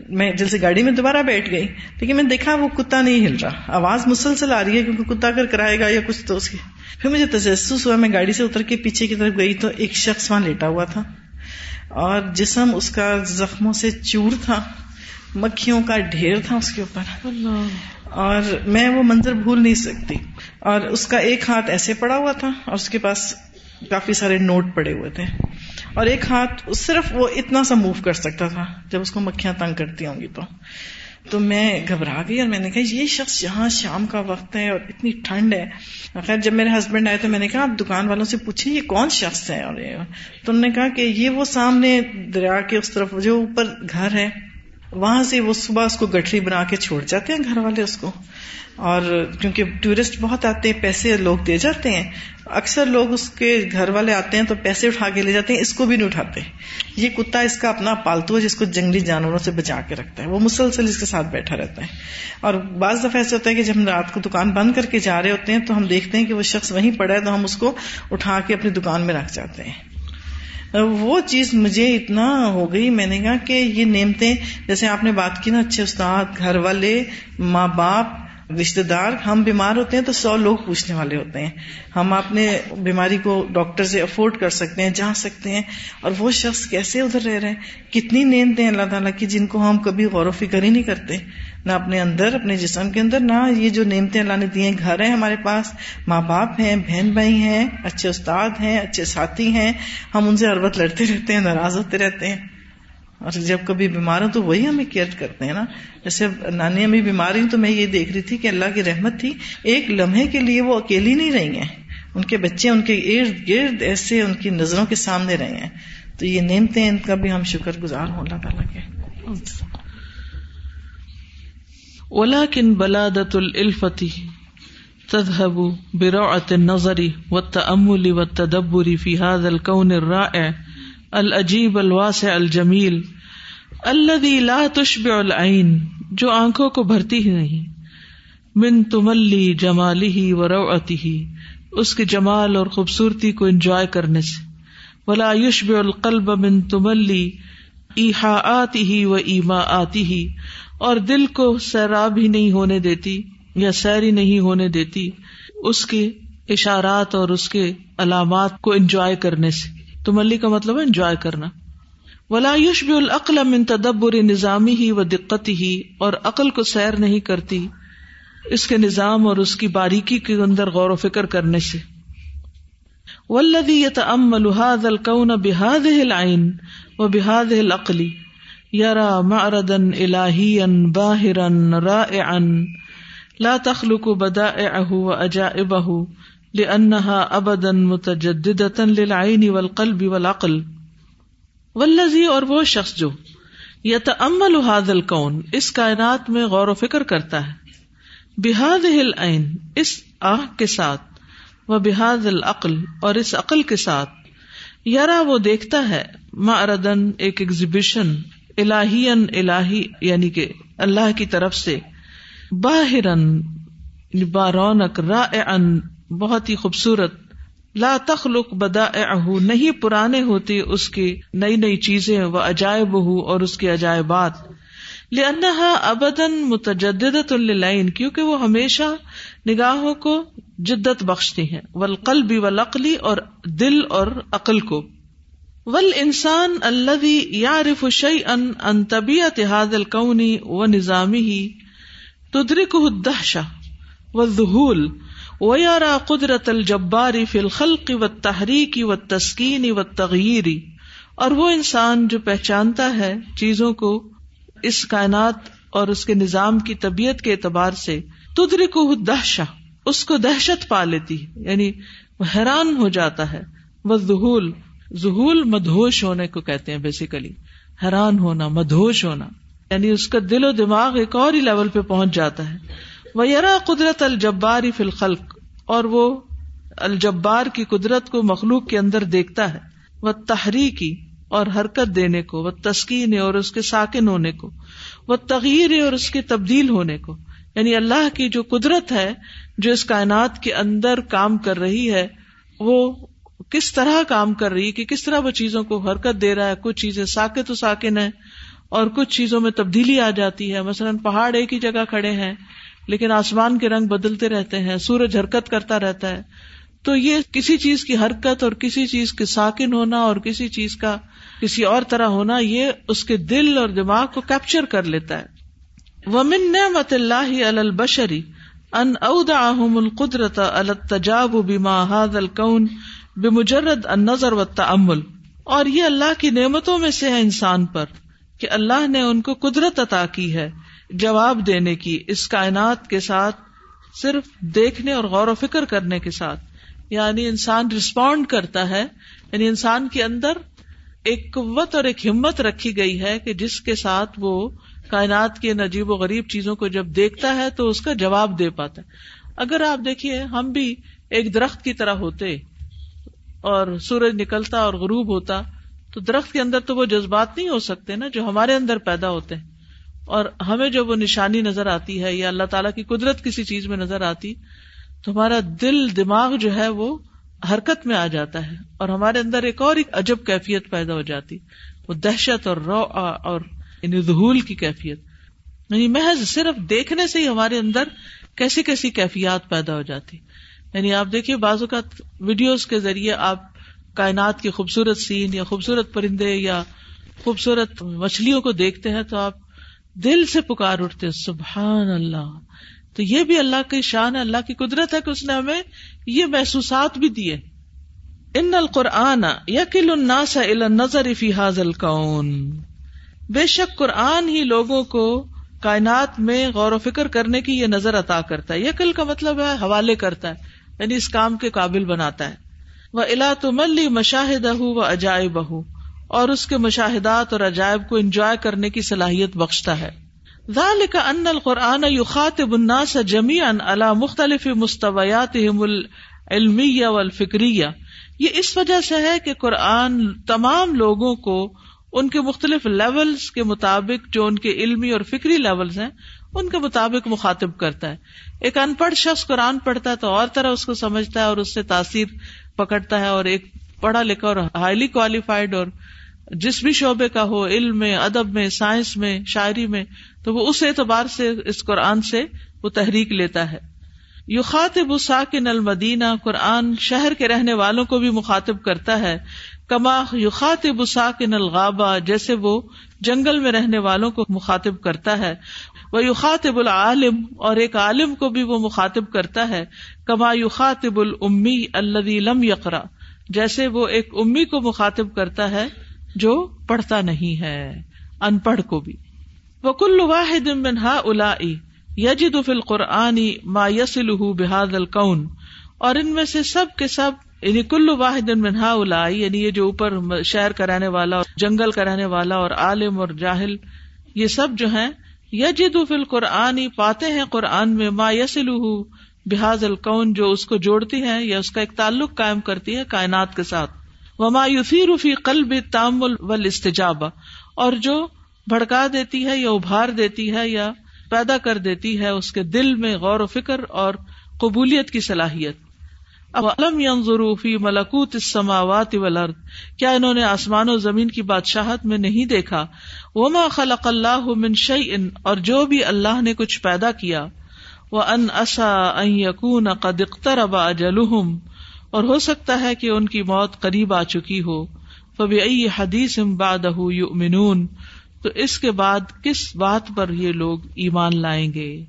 Speaker 13: میں جل سے گاڑی میں دوبارہ بیٹھ گئی لیکن میں دیکھا وہ کتا نہیں ہل رہا۔ آواز مسلسل آ رہی ہے کیونکہ کتا اگر کرائے گا یا کچھ تو اس کی۔ پھر مجھے تجسس ہوا میں گاڑی سے اتر کے پیچھے کی طرف گئی تو ایک شخص وہاں لیٹا ہوا تھا۔ اور جسم اس کا زخموں سے چور تھا مکھیوں کا ڈھیر تھا اس کے اوپر۔ اور میں وہ منظر بھول نہیں سکتی۔ اور اس کا ایک ہاتھ ایسے پڑا ہوا تھا اور اس کے پاس کافی سارے نوٹ پڑے ہوئے تھے۔ اور ایک ہاتھ صرف وہ اتنا سا موو کر سکتا تھا جب اس کو مکھیاں تنگ کرتی ہوں گی تو۔ تو میں گھبرا گئی اور میں نے کہا، یہ شخص جہاں شام کا وقت ہے اور اتنی ٹھنڈ ہے۔ خیر، جب میرے ہسبینڈ آئے تو میں نے کہا، آپ دکان والوں سے پوچھیں، یہ کون شخص ہے؟ اور تو انہوں نے کہا کہ یہ وہ سامنے دریا کے اس طرف جو اوپر گھر ہے۔ وہاں سے وہ صبح اس کو گٹری بنا کے چھوڑ جاتے ہیں گھر والے اس کو۔ اور کیونکہ ٹورسٹ بہت آتے ہیں، پیسے لوگ دے جاتے ہیں۔ اکثر لوگ اس کے گھر والے آتے ہیں تو پیسے اٹھا کے لے جاتے ہیں، اس کو بھی نہیں اٹھاتے۔ یہ کتا اس کا اپنا پالتو ہے، جس کو جنگلی جانوروں سے بچا کے رکھتا ہے۔ وہ مسلسل اس کے ساتھ بیٹھا رہتا ہے۔ اور بعض دفعہ ایسا ہوتا ہے کہ جب ہم رات کو دکان بند کر کے جا رہے ہوتے ہیں تو ہم دیکھتے ہیں کہ وہ شخص وہیں پڑا ہے تو ہم اس کو اٹھا کے اپنی دکان میں رکھ جاتے ہیں۔ وہ چیز مجھے اتنا ہو گئی، میں نے کہا کہ یہ نعمتیں، جیسے آپ نے بات کی نا، اچھے استاد، گھر والے، ماں باپ رشتے دار، ہم بیمار ہوتے ہیں تو سو لوگ پوچھنے والے ہوتے ہیں۔ ہم اپنے بیماری کو ڈاکٹر سے افورڈ کر سکتے ہیں، جا سکتے ہیں۔ اور وہ شخص کیسے ادھر رہ رہے ہیں؟ کتنی نیند ہیں اللہ تعالیٰ کی جن کو ہم کبھی غور و فکر ہی نہیں کرتے۔ نہ اپنے اندر، اپنے جسم کے اندر، نہ یہ جو نعمتیں اللہ نے دی ہیں۔ گھر ہیں ہمارے پاس، ماں باپ ہیں، بہن بھائی ہیں، اچھے استاد ہیں، اچھے ساتھی ہیں۔ ہم ان سے ہر وقت لڑتے رہتے ہیں، ناراض ہوتے رہتے ہیں۔ اور جب کبھی بیمار ہوں تو وہی ہمیں کیئر کرتے ہیں نا۔ جیسے نانی امی بیمار ہوں تو میں یہ دیکھ رہی تھی کہ اللہ کی رحمت تھی۔ ایک لمحے کے لیے وہ اکیلی نہیں رہی ہیں۔ ان کے بچے ان کے ارد گرد ایسے ان کی نظروں کے سامنے رہے ہیں۔ تو یہ نعمتیں ان کا بھی ہم شکر گزار ہوں، اللہ تعالیٰ کے۔
Speaker 1: ولكن بلادة الفتی تذهب بروعة النظر والتأمل والتدبر في هذا الكون الرائع۔ العجیب الواسع الجمیل الذي لا تشبع العين جو آنکھوں کو بھرتی ہی نہیں۔ من تملی جمالی ہی و روعتی ہی اس کے جمال اور خوبصورتی کو انجوائے کرنے سے۔ ولا يشبع القلب من تملی ایحا آتی ہی و ایما آتی ہی اور دل کو سیراب ہی نہیں ہونے دیتی یا سیری نہیں ہونے دیتی، اس کے اشارات اور اس کے علامات کو انجوائے کرنے سے۔ تو ملی کا مطلب ہے انجوائے کرنا۔ ولایوش بھی العقل من تدبر نظامی ہی و دقت ہی اور عقل کو سیر نہیں کرتی اس کے نظام اور اس کی باریکی کے اندر غور و فکر کرنے سے۔ ولدی يتأمل هذا الكون بهذه العين وبهذه العقل يرى معرضا الهيا باهرا رائعا لا تخلق بدائعه وأجائبه لأنها ابدا متجددة للعين والقلب والعقل. والذي اور وہ شخص جو يتأمل هذا الكون اس کائنات میں غور و فکر کرتا ہے. بهذه العين، اس آہ کے ساتھ و بهذا العقل، اور اس عقل کے ساتھ، یرا وہ دیکھتا ہے معرضن ایک ایگزیبیشن الہین الہی یعنی کہ اللہ کی طرف سے باہرن یعنی بارونق رائعن بہت ہی خوبصورت۔ لا تخلق بدا نہیں پرانے ہوتے اس کی نئی نئی چیزیں وہ عجائب ہو اور اس کے عجائبات۔ لنحا ابدن متجد العین کیونکہ وہ ہمیشہ نگاہوں کو جدت بخشتی ہیں۔ ولقل بھی ولقلی اور دل اور عقل کو۔ ول انسان الذي يعرف شيئا ان طبيعه هذا الكون ونظامه، تدركه الدهشه والذهول۔ ويرى قدرة الجبار في الخلق والتحريك والتسكين والتغيير۔ اور وہ انسان جو پہچانتا ہے چیزوں کو اس کائنات اور اس کے نظام کی طبیعت کے اعتبار سے تدرکو دہشہ اس کو دہشت پا لیتی یعنی وہ حیران ہو جاتا ہے۔ وہ ظہول ظہول مدہوش ہونے کو کہتے ہیں بیسیکلی حیران ہونا، مدہوش ہونا یعنی اس کا دل و دماغ ایک اور ہی لیول پہ پہنچ جاتا ہے۔ وہ یرا قدرت الجباری فی الخلق، اور وہ الجبار کی قدرت کو مخلوق کے اندر دیکھتا ہے۔ وہ تحریکی اور حرکت دینے کو وہ تسکین اور اس کے ساکن ہونے کو۔ وہ تغیر اور اس کے تبدیل ہونے کو۔ یعنی اللہ کی جو قدرت ہے، جو اس کائنات کے اندر کام کر رہی ہے، وہ کس طرح کام کر رہی ہے کہ کس طرح وہ چیزوں کو حرکت دے رہا ہے۔ کچھ چیزیں ساکے تو ساکن ہے اور کچھ چیزوں میں تبدیلی آ جاتی ہے۔ مثلاً پہاڑ ایک ہی جگہ کھڑے ہیں لیکن آسمان کے رنگ بدلتے رہتے ہیں، سورج حرکت کرتا رہتا ہے۔ تو یہ کسی چیز کی حرکت اور کسی چیز کے ساکن ہونا اور کسی چیز کا کسی اور طرح ہونا، یہ اس کے دل اور دماغ کو کیپچر کر لیتا ہے۔ ومن نعمت اللہ البشری ان اودعهم القدرت التجاب بما هذا الكون بمجرد النظر والتامل اور یہ اللہ کی نعمتوں میں سے ہے انسان پر کہ اللہ نے ان کو قدرت عطا کی ہے۔ جواب دینے کی، اس کائنات کے ساتھ صرف دیکھنے اور غور و فکر کرنے کے ساتھ۔ یعنی انسان رسپونڈ کرتا ہے یعنی انسان کے اندر ایک قوت اور ایک ہمت رکھی گئی ہے کہ جس کے ساتھ وہ کائنات کی نجیب و غریب چیزوں کو جب دیکھتا ہے تو اس کا جواب دے پاتا ہے۔ اگر آپ دیکھیے، ہم بھی ایک درخت کی طرح ہوتے اور سورج نکلتا اور غروب ہوتا، تو درخت کے اندر تو وہ جذبات نہیں ہو سکتے نا جو ہمارے اندر پیدا ہوتے ہیں۔ اور ہمیں جب وہ نشانی نظر آتی ہے یا اللہ تعالیٰ کی قدرت کسی چیز میں نظر آتی، تو ہمارا دل، دماغ جو ہے وہ حرکت میں آ جاتا ہے اور ہمارے اندر ایک اور ایک عجب کیفیت پیدا ہو جاتی، وہ دہشت اور رو اور یعنی کی کیفیت۔ یعنی محض صرف دیکھنے سے ہی ہمارے اندر کیسی کیسی کیفیات پیدا ہو جاتی۔ یعنی آپ دیکھیے بعض اوقات ویڈیوز کے ذریعے آپ کائنات کی خوبصورت سین یا خوبصورت پرندے یا خوبصورت مچھلیوں کو دیکھتے ہیں تو آپ دل سے پکار اٹھتے سبحان اللہ۔ تو یہ بھی اللہ کی شان ہے، اللہ کی قدرت ہے کہ اس نے ہمیں یہ محسوسات بھی دیے۔ ان القرآن یقل الناس نظر فی حاضل کون بے شک قرآن ہی لوگوں کو کائنات میں غور و فکر کرنے کی یہ نظر عطا کرتا ہے۔ یقل کا مطلب ہے حوالے کرتا ہے یعنی اس کام کے قابل بناتا ہے۔ وہ الا تو ملی مشاہدہ و عجائب اور اس کے مشاہدات اور عجائب کو انجوائے کرنے کی صلاحیت بخشتا ہے۔ ذالک ان القرآن یخاطب الناس جمیعا علی مختلف مستویات العلمیہ والفکریہ۔ یہ اس وجہ سے ہے کہ قرآن تمام لوگوں کو ان کے مختلف لیولس کے مطابق جو ان کے علمی اور فکری لیولس ہیں، ان کے مطابق مخاطب کرتا ہے۔ ایک ان پڑھ شخص قرآن پڑھتا ہے تو اور طرح اس کو سمجھتا ہے اور اس سے تاثیر پکڑتا ہے اور ایک پڑھا لکھا اور ہائیلی کوالیفائڈ اور جس بھی شعبے کا ہو، علم میں، ادب میں سائنس میں، شاعری میں، تو وہ اس اعتبار سے اس قرآن سے وہ تحریک لیتا ہے۔ یو خاطب ساکن المدینہ، قرآن شہر کے رہنے والوں کو بھی مخاطب کرتا ہے۔ کما یو خاطب ساکن الغابا جیسے وہ جنگل میں رہنے والوں کو مخاطب کرتا ہے۔ وہ یو خاطب العالم، اور ایک عالم کو بھی وہ مخاطب کرتا ہے۔ کما یو خاطب المی لم یقرا جیسے وہ ایک امی کو مخاطب کرتا ہے جو پڑھتا نہیں ہے، ان پڑھ کو بھی۔ وہ کل واحد منہا الا یجد فی القرآنی ما یسل بحاد القن اور ان میں سے سب کے سب یعنی کلو واحد منہا الا یعنی یہ جو اوپر شہر کا رہنے والا جنگل کا رہنے والا اور عالم اور جاہل، یہ سب جو ہے یجد فی القرآنی پاتے ہیں قرآن میں ما یسل بحاظ القن جو اس کو جوڑتی ہے یا اس کا ایک تعلق قائم کرتی ہے کائنات کے ساتھ۔ وما یوفی فی قلب تامل و استجاب اور جو بھڑکا دیتی ہے یا ابھار دیتی ہے یا پیدا کر دیتی ہے اس کے دل میں غور و فکر اور قبولیت کی صلاحیت۔ اب علم فی ملکوت السماوات والارض کیا انہوں نے آسمان و زمین کی بادشاہت میں نہیں دیکھا؟ وما خلق اللہ من شیء اور جو بھی اللہ نے کچھ پیدا کیا وہ ان اصا ان یکون قد اقترب اجلہم اور ہو سکتا ہے کہ ان کی موت قریب آ چکی ہو۔ فبی حدیث بادہ یؤمنون تو اس کے بعد کس بات پر یہ لوگ ایمان لائیں گے؟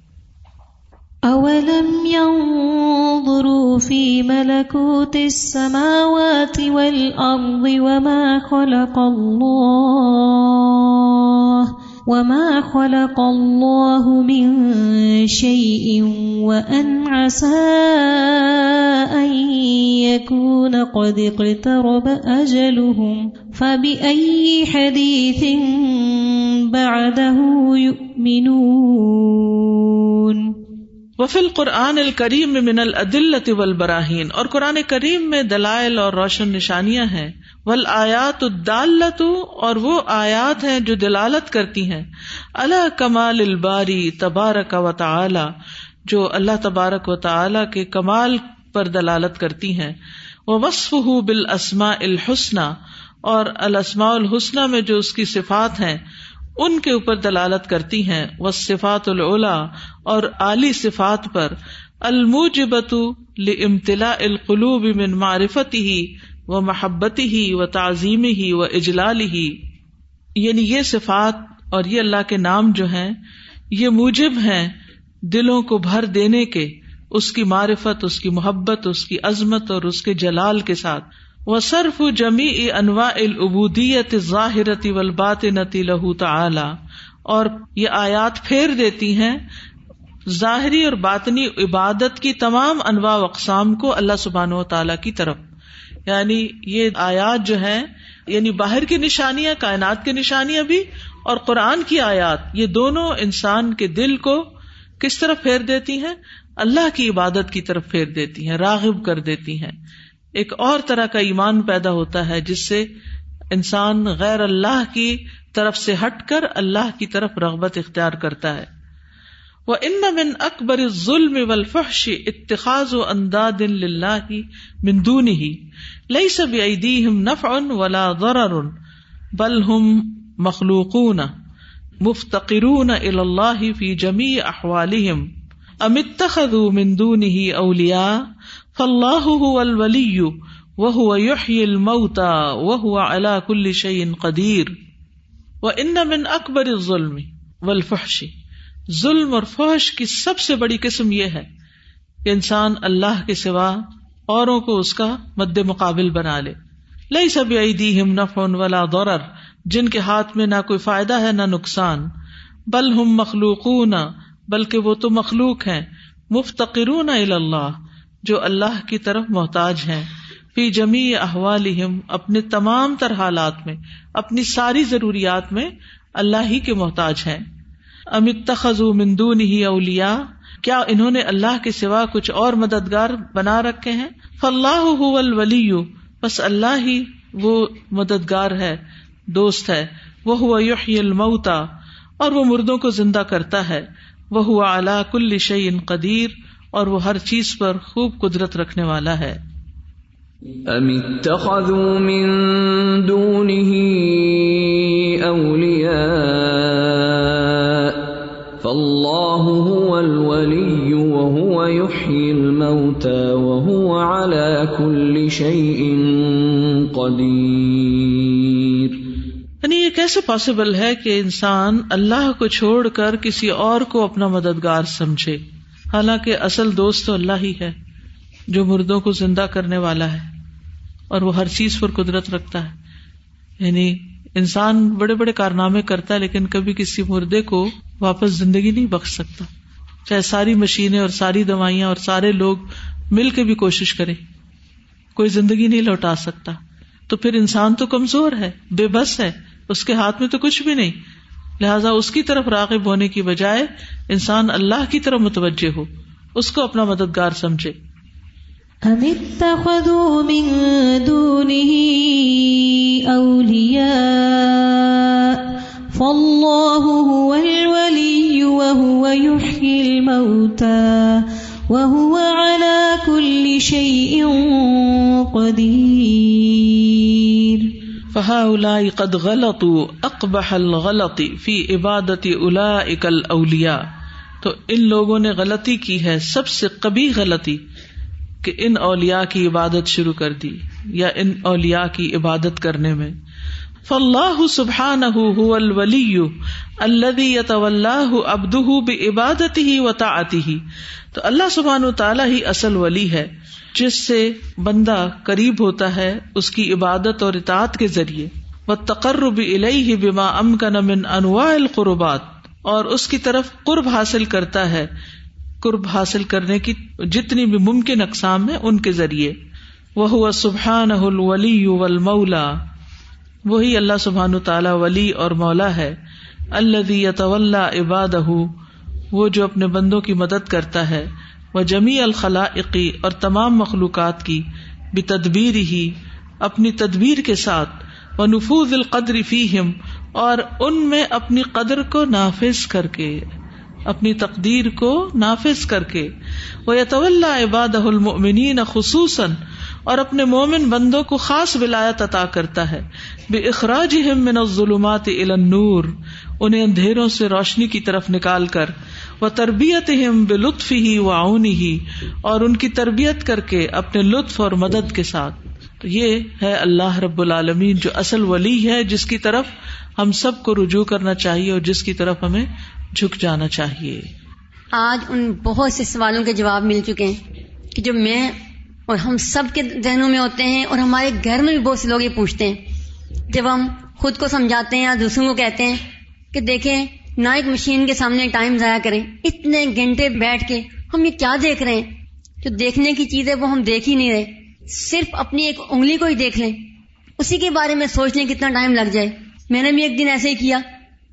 Speaker 14: اولم ينظروا في ملكوت السماوات والارض وما خلق الله وما خلق الله من شيء وأن عسى أن يكون قد اقترب أجلهم فبأي حديث بعده يؤمنون
Speaker 1: وفی القرآن الکریم من العدلت والبراہین اور قرآن کریم میں دلائل اور روشن نشانیاں ہیں۔ ول آیات الدالت اور وہ آیات ہیں جو دلالت کرتی ہیں۔ اللہ کمال الباری تبارک و تعالی، جو اللہ تبارک و تعالی کے کمال پر دلالت کرتی ہیں۔ وہ وصف ہُ بال اسما الحسن اور الاسماء الحسنہ میں جو اس کی صفات ہیں، ان کے اوپر دلالت کرتی ہیں۔ وہ صفات العلا، اور اعلی صفات پر۔ الموجبت لامتلاء القلوب من معرفتی ہی و محبت ہی و تعظیم ہی و اجلال ہی یعنی یہ صفات اور یہ اللہ کے نام جو ہیں، یہ موجب ہیں دلوں کو بھر دینے کے، اس کی معرفت، اس کی محبت، اس کی عظمت اور اس کے جلال کے ساتھ۔ وہ صرف جمی انواع العبودیت ظاہرتی ولبات نتی لہو تعلی اور یہ آیات پھیر دیتی ہیں ظاہری اور باطنی عبادت کی تمام انواع اقسام کو اللہ سبحان و تعالی کی طرف۔ یعنی یہ آیات جو ہیں یعنی باہر کی نشانیاں، کائنات کی نشانیاں بھی اور قرآن کی آیات، یہ دونوں انسان کے دل کو کس طرف پھیر دیتی ہیں؟ اللہ کی عبادت کی طرف پھیر دیتی ہیں، راغب کر دیتی ہیں۔ ایک اور طرح کا ایمان پیدا ہوتا ہے، جس سے انسان غیر اللہ کی طرف سے ہٹ کر اللہ کی طرف رغبت اختیار کرتا ہے۔ وہ ان من اکبر ظلم و الفحش اتخاذ و انداد اللہ مندون ہی لئی سب ایدیہم نفع ولا ضرر بل ہم مخلوقون مفتقرون الى اللہ فی جمیع احوالہم ام اتخذوا من دونه اولیاء فاللہ هو الولی وهو يحيي الموتى وهو على كل شيء قدیر وان من اکبر الظلم والفحش ظلم اور فحش کی سب سے بڑی قسم یہ ہے کہ انسان اللہ کے سوا اوروں کو اس کا مد مقابل بنا لے۔ لئی سب ہم نفون ولا دورر جن کے ہاتھ میں نہ کوئی فائدہ ہے، نہ نقصان۔ بل ہم مخلوق نہ بلکہ وہ تو مخلوق ہیں۔ مفتقرون اللہ جو اللہ کی طرف محتاج ہیں۔ فی جمی احوال اپنے تمام تر حالات میں، اپنی ساری ضروریات میں اللہ ہی کے محتاج ہیں۔ امت خزو مندون ہی اولیا کیا انہوں نے اللہ کے سوا کچھ اور مددگار بنا رکھے ہیں؟ فلاح الولی، بس اللہ ہی وہ مددگار ہے، دوست ہے۔ وہ ہوا یحیی الموتا اور وہ مردوں کو زندہ کرتا ہے۔ وہ ہوا اعلی کل شعین قدیر، اور وہ ہر چیز پر خوب قدرت رکھنے والا ہے۔
Speaker 2: ام اتخذوا من دونه اولیاء؟ فالله هو الولي وهو يحيي الموتى وهو على كل شيء قدير
Speaker 1: یعنی یہ کیسے پاسبل ہے کہ انسان اللہ کو چھوڑ کر کسی اور کو اپنا مددگار سمجھے؟ حالانکہ اصل دوست تو اللہ ہی ہے، جو مردوں کو زندہ کرنے والا ہے، اور وہ ہر چیز پر قدرت رکھتا ہے۔ یعنی انسان بڑے بڑے کارنامے کرتا ہے، لیکن کبھی کسی مردے کو واپس زندگی نہیں بخش سکتا۔ چاہے ساری مشینیں اور ساری دوائیاں اور سارے لوگ مل کے بھی کوشش کرے کوئی زندگی نہیں لوٹا سکتا۔ تو پھر انسان تو کمزور ہے، بے بس ہے، اس کے ہاتھ میں تو کچھ بھی نہیں۔ لہذا اس کی طرف راغب ہونے کی بجائے انسان اللہ کی طرف متوجہ ہو، اس کو اپنا مددگار سمجھے۔
Speaker 14: فالله هو الولي وهو يحيي الموتى وهو على كل شيء قدير
Speaker 1: فهؤلاء قد غلطوا الغلط في تو ان لوگوں نے غلطی کی ہے، سب سے کبھی غلطی۔ کہ ان اولیا کی عبادت شروع کر دی یا ان اولیا کی عبادت کرنے میں۔ فلاح سبحان الولی الدی ابد عبادت ہی و تعتی ہی تو اللہ سبحان تعالیٰ ہی اصل ولی ہے، جس سے بندہ قریب ہوتا ہے اس کی عبادت اور اطاعت کے ذریعے۔ وہ تقرب الہی بما ام کا نمن انواع القربات۔ اور اس کی طرف قرب حاصل کرتا ہے قرب حاصل کرنے کی جتنی بھی ممکن اقسام ہے ان کے ذریعے۔ وہ سبحان الولی مولا وہی اللہ سبحان تعالی ولی اور مولا ہے۔ اللہ عباد وہ جو اپنے بندوں کی مدد کرتا ہے۔ وہ جمی الخلاقی اور تمام مخلوقات کی۔ بھی تدبیر ہی اپنی تدبیر کے ساتھ۔ وہ نفوذ القدر فیم اور ان میں اپنی قدر کو نافذ کر کے۔ اپنی تقدیر کو نافذ کر کے وہ عباد المنین خصوصاً، اور اپنے مومن بندوں کو خاص ولایت عطا کرتا ہے۔ بے اخراج من الظلمات النور، انہیں اندھیروں سے روشنی کی طرف نکال کر وہ تربیت ہم بے لطف ہی و آؤنی ہی اور ان کی تربیت کر کے اپنے لطف اور مدد کے ساتھ۔ تو یہ ہے اللہ رب العالمین جو اصل ولی ہے، جس کی طرف ہم سب کو رجوع کرنا چاہیے اور جس کی طرف ہمیں جھک جانا چاہیے۔
Speaker 15: آج ان بہت سے سوالوں کے جواب مل چکے ہیں کہ جو میں اور ہم سب کے ذہنوں میں ہوتے ہیں اور ہمارے گھر میں بھی بہت سے لوگ یہ پوچھتے ہیں۔ جب ہم خود کو سمجھاتے ہیں یا دوسروں کو کہتے ہیں کہ دیکھیں نہ ایک مشین کے سامنے ٹائم ضائع کریں، اتنے گھنٹے بیٹھ کے ہم یہ کیا دیکھ رہے ہیں؟ جو دیکھنے کی چیز ہے وہ ہم دیکھ ہی نہیں رہے۔ صرف اپنی ایک انگلی کو ہی دیکھ لیں۔ اسی کے بارے میں سوچنے کتنا ٹائم لگ جائے۔ میں نے بھی ایک دن ایسے ہی کیا۔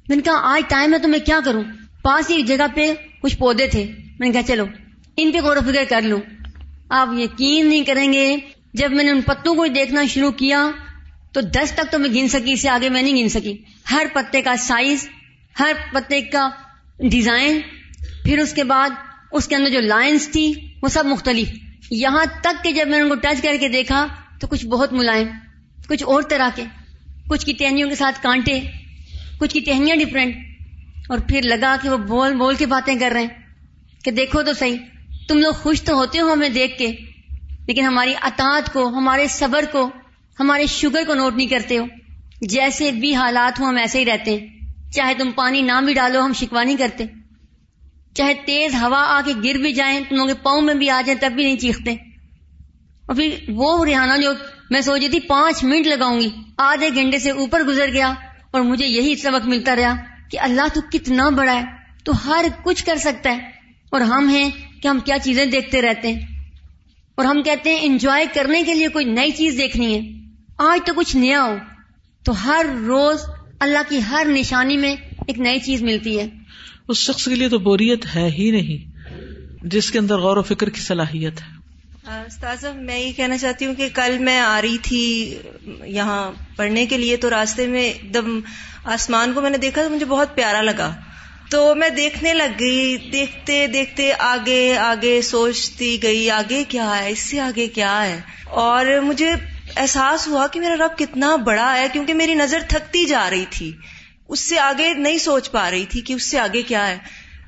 Speaker 15: میں نے کہا، آج ٹائم ہے تو میں کیا کروں؟ پاس ہی جگہ پہ کچھ پودے تھے۔ میں نے کہا، چلو، ان پہ غور و فکر کر لوں۔ آپ یقین نہیں کریں گے، جب میں نے ان پتوں کو دیکھنا شروع کیا، تو دس تک تو میں گن سکی، اس سے آگے میں نہیں گن سکی۔ ہر پتے کا سائز ہر پتے کا ڈیزائن پھر اس کے بعد اس کے اندر جو لائنس تھی، وہ سب مختلف۔ یہاں تک کہ جب میں ان کو ٹچ کر کے دیکھا، تو کچھ بہت ملائم، کچھ اور طرح کے، کچھ کی ٹہنیوں کے ساتھ کانٹے۔ کچھ کی ٹہنیاں ڈفرینٹ اور پھر لگا کہ وہ بول بول کے باتیں کر رہے ہیں کہ دیکھو تو صحیح، تم لوگ خوش تو ہوتے ہو ہمیں دیکھ کے، لیکن ہماری اطاعت کو، ہمارے صبر کو، ہمارے شوگر کو نوٹ نہیں کرتے ہو۔ جیسے بھی حالات ہوں ہم ایسے ہی رہتے ہیں۔ چاہے تم پانی نہ بھی ڈالو، ہم شکوا نہیں کرتے۔ چاہے تیز ہوا آ کے گر بھی جائیں، تم لوگ پاؤں میں بھی آ جائیں، تب بھی نہیں چیختے۔ اور پھر وہ ریحانہ جو میں سوچی تھی، پانچ منٹ لگاؤں گی، آدھے گھنٹے سے اوپر گزر گیا۔ اور مجھے یہی سبق ملتا رہا کہ اللہ تو کتنا بڑا ہے، تو ہر کچھ کر سکتا ہے۔ اور ہم ہیں کہ ہم کیا چیزیں دیکھتے رہتے ہیں۔ اور ہم کہتے ہیں انجوائے کرنے کے لیے کوئی نئی چیز دیکھنی ہے۔ آج تو کچھ نیا ہو۔ تو ہر روز اللہ کی ہر نشانی میں ایک نئی چیز ملتی ہے۔
Speaker 1: اس شخص کے لیے تو بوریت ہے ہی نہیں، جس کے اندر غور و فکر کی صلاحیت ہے۔
Speaker 16: استاذ میں یہ کہنا چاہتی ہوں کہ کل میں آ رہی تھی یہاں پڑھنے کے لیے، تو راستے میں ایک دم آسمان کو میں نے دیکھا تو مجھے بہت پیارا لگا۔ تو میں دیکھنے لگ گئی، دیکھتے دیکھتے آگے آگے سوچتی گئی، آگے کیا ہے، اس سے آگے کیا ہے؟ اور مجھے احساس ہوا کہ میرا رب کتنا بڑا ہے، کیونکہ میری نظر تھکتی جا رہی تھی۔ اس سے آگے نہیں سوچ پا رہی تھی کہ اس سے آگے کیا ہے۔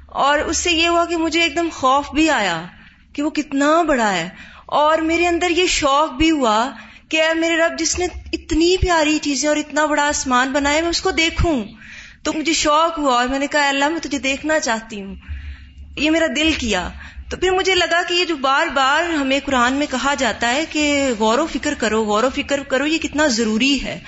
Speaker 16: اور اس سے یہ ہوا کہ مجھے ایک دم خوف بھی آیا۔ کہ وہ کتنا بڑا ہے۔ اور میرے اندر یہ شوق بھی ہوا کہ میرے رب، جس نے اتنی پیاری چیزیں اور اتنا بڑا آسمان بنایا، میں اس کو دیکھوں۔ تو مجھے شوق ہوا اور میں نے کہا اللہ، میں تجھے دیکھنا چاہتی ہوں۔ یہ میرا دل کیا۔ تو پھر مجھے لگا کہ یہ جو بار بار ہمیں قرآن میں کہا جاتا ہے کہ غور و فکر کرو، غور و فکر کرو، یہ کتنا ضروری ہے۔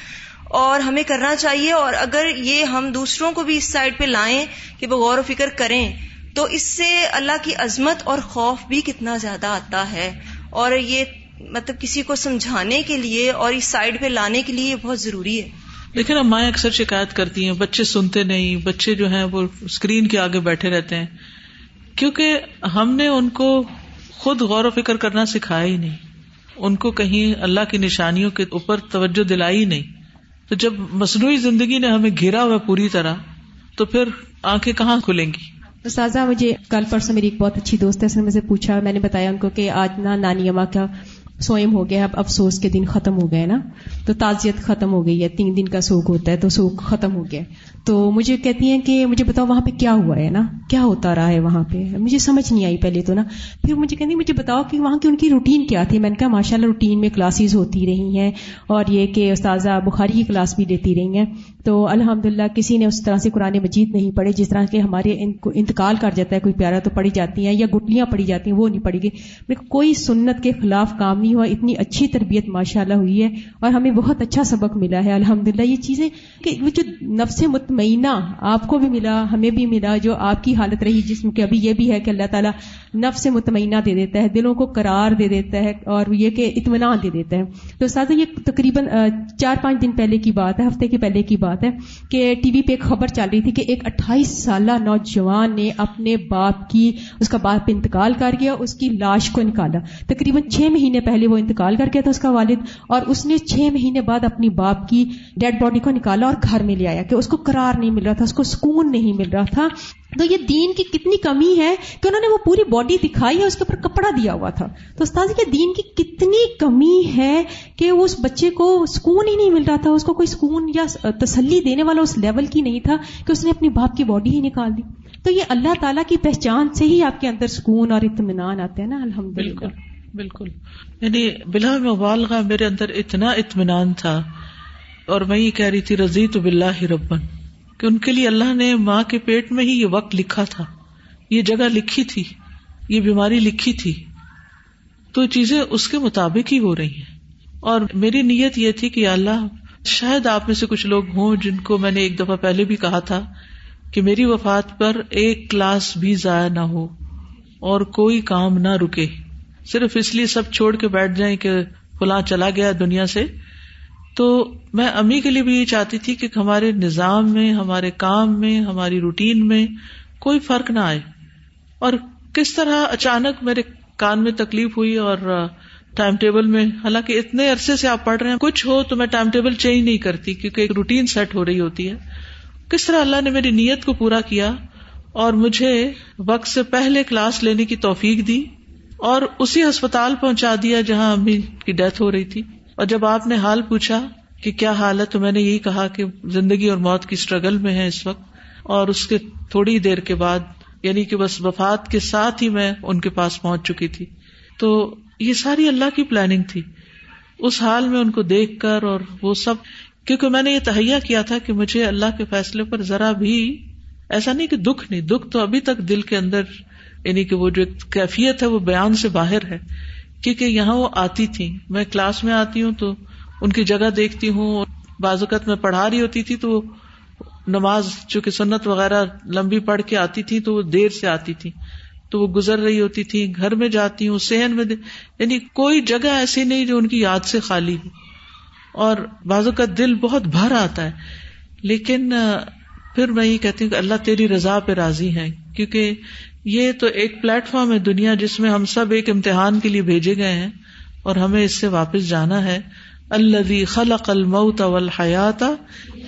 Speaker 16: اور ہمیں کرنا چاہیے۔ اور اگر یہ ہم دوسروں کو بھی اس سائڈ پہ لائیں کہ وہ غور و فکر کریں تو اس سے اللہ کی عظمت اور خوف بھی کتنا زیادہ آتا ہے اور یہ مطلب کسی کو سمجھانے کے لیے اور اس سائڈ پہ لانے کے لیے بہت ضروری ہے۔
Speaker 1: لیکن اب مائیں اکثر شکایت کرتی ہیں، بچے سنتے نہیں، بچے جو ہیں وہ اسکرین کے آگے بیٹھے رہتے ہیں۔ کیونکہ ہم نے ان کو خود غور و فکر کرنا سکھایا ہی نہیں۔ ان کو کہیں اللہ کی نشانیوں کے اوپر توجہ دلائی نہیں۔ تو جب مصنوعی زندگی نے ہمیں گھیرا ہوا پوری طرح، تو پھر آنکھیں کہاں کھلیں گی؟
Speaker 17: مجھے کل پرسوں میری ایک بہت اچھی دوست ہے، اس نے مجھے پوچھا، میں نے بتایا ان کو کہ آج نا نانی اما کا سوئم ہو گیا، اب افسوس کے دن ختم ہو گئے نا۔ تو تعزیت ختم ہو گئی ہے، تین دن کا سوکھ ہوتا ہے تو سوکھ ختم ہو گیا۔ تو مجھے کہتی ہیں کہ مجھے بتاؤ وہاں پہ کیا ہوا ہے نا؟ کیا ہوتا رہا ہے وہاں پہ؟ مجھے سمجھ نہیں آئی پہلے تو نا۔ پھر مجھے کہتی مجھے بتاؤ کہ وہاں کی ان کی روٹین کیا تھی؟ میں نے کہا ماشاء اللہ روٹین میں کلاسز ہوتی رہی ہیں۔ اور یہ کہ استاذہ بخاری کی کلاس بھی دیتی رہی ہیں۔ تو الحمد للہ کسی نے اس طرح سے قرآن مجید نہیں پڑھے جس طرح کے ہمارے انتقال کر جاتا ہے، کوئی پیارا تو پڑھی جاتی ہیں یا گٹلیاں پڑھی جاتی ہیں، وہ نہیں پڑھی گئی۔ کوئی سنت کے خلاف کام نہیں ہوا، اتنی اچھی تربیت ماشاء اللہ ہوئی ہے اور ہمیں بہت اچھا سبق ملا ہے۔ الحمد للہ یہ چیزیں کہ جو نفس مطمئنہ آپ کو بھی ملا، ہمیں بھی ملا، جو آپ کی حالت رہی جسم کے ابھی یہ بھی ہے کہ اللہ تعالیٰ نفس مطمئنہ دے دیتا ہے، دلوں کو قرار دے دیتا ہے اور یہ کہ اطمینان دے دیتا ہے۔ تو ساتھ یہ تقریباً چار پانچ دن پہلے کی بات ہے، ہفتے کے پہلے کی بات ہے کہ ٹی وی پہ ایک خبر چل رہی تھی کہ ایک اٹھائیس سالہ نوجوان نے اپنے باپ کی، اس کا باپ انتقال کر گیا، اس کی لاش کو نکالا۔ تقریباً چھ مہینے پہلے وہ انتقال کر گیا تھا اس کا والد اور اس نے چھ مہینے بعد اپنی باپ کی ڈیڈ باڈی کو نکالا اور گھر میں لے آیا کہ اس کو قرار نہیں مل رہا تھا، اس کو سکون نہیں مل رہا تھا۔ تو یہ دین کی کتنی کمی ہے کہ انہوں نے وہ پوری باڈی دکھائی ہے اس کے اوپر کپڑا دیا ہوا تھا۔ تو استاد کے دین کی کتنی کمی ہے کہ اس بچے کو سکون ہی نہیں مل رہا تھا، اس کو کوئی سکون یا تسلی دینے والا اس لیول کی نہیں تھا کہ اس نے اپنی باپ کی باڈی ہی نکال دی۔ تو یہ اللہ تعالیٰ کی پہچان سے ہی آپ کے اندر سکون اور اطمینان آتے ہیں نا الحمد
Speaker 1: بالکل بالکل۔ یعنی بلا مبالغہ میرے اندر اتنا اطمینان تھا اور میں یہ کہہ رہی تھی رضی تو بلّہ ربن، کہ ان کے لیے اللہ نے ماں کے پیٹ میں ہی یہ وقت لکھا تھا۔ یہ جگہ لکھی تھی، یہ بیماری لکھی تھی۔ تو چیزیں اس کے مطابق ہی ہو رہی ہیں۔ اور میری نیت یہ تھی کہ اللہ، شاید آپ میں سے کچھ لوگ ہوں جن کو میں نے ایک دفعہ پہلے بھی کہا تھا کہ میری وفات پر ایک کلاس بھی ضائع نہ ہو اور کوئی کام نہ رکے۔ صرف اس لیے سب چھوڑ کے بیٹھ جائیں کہ فلاں چلا گیا دنیا سے، تو میں امی کے لیے بھی یہ چاہتی تھی کہ ہمارے نظام میں، ہمارے کام میں، ہماری روٹین میں کوئی فرق نہ آئے۔ اور کس طرح اچانک میرے کان میں تکلیف ہوئی اور ٹائم ٹیبل میں، حالانکہ اتنے عرصے سے آپ پڑھ رہے ہیں، کچھ ہو تو میں ٹائم ٹیبل چینج نہیں کرتی کیونکہ ایک روٹین سیٹ ہو رہی ہوتی ہے۔ کس طرح اللہ نے میری نیت کو پورا کیا اور مجھے وقت سے پہلے کلاس لینے کی توفیق دی۔ اور اسی ہسپتال پہنچا دیا جہاں امی کی ڈیتھ ہو رہی تھی۔ اور جب آپ نے حال پوچھا کہ کیا حال ہے، تو میں نے یہی کہا کہ زندگی اور موت کی اسٹرگل میں ہے اس وقت۔ اور اس کے تھوڑی دیر کے بعد یعنی کہ بس وفات کے ساتھ ہی میں ان کے پاس پہنچ چکی تھی۔ تو یہ ساری اللہ کی پلاننگ تھی۔ اس حال میں ان کو دیکھ کر اور وہ سب، کیونکہ میں نے یہ تہیا کیا تھا کہ مجھے اللہ کے فیصلے پر ذرا بھی ایسا نہیں کہ دکھ نہیں، دکھ تو ابھی تک دل کے اندر یعنی کہ وہ جو کیفیت ہے وہ بیان سے باہر ہے، کیونکہ یہاں وہ آتی تھی۔ میں کلاس میں آتی ہوں تو ان کی جگہ دیکھتی ہوں بازوقت میں پڑھا رہی ہوتی تھی تو نماز چونکہ سنت وغیرہ لمبی پڑھ کے آتی تھی تو وہ دیر سے آتی تھی۔ تو وہ گزر رہی ہوتی تھی، گھر میں جاتی ہوں سہن میں یعنی کوئی جگہ ایسی نہیں جو ان کی یاد سے خالی ہو۔ اور بازو کا دل بہت بھر آتا ہے۔ لیکن پھر میں یہ کہتی ہوں کہ اللہ تیری رضا پہ راضی ہے، کیونکہ یہ تو ایک پلیٹ فارم ہے دنیا جس میں ہم سب ایک امتحان کے لیے بھیجے گئے ہیں اور ہمیں اس سے واپس جانا ہے۔ اللہ خلق الموت والحیات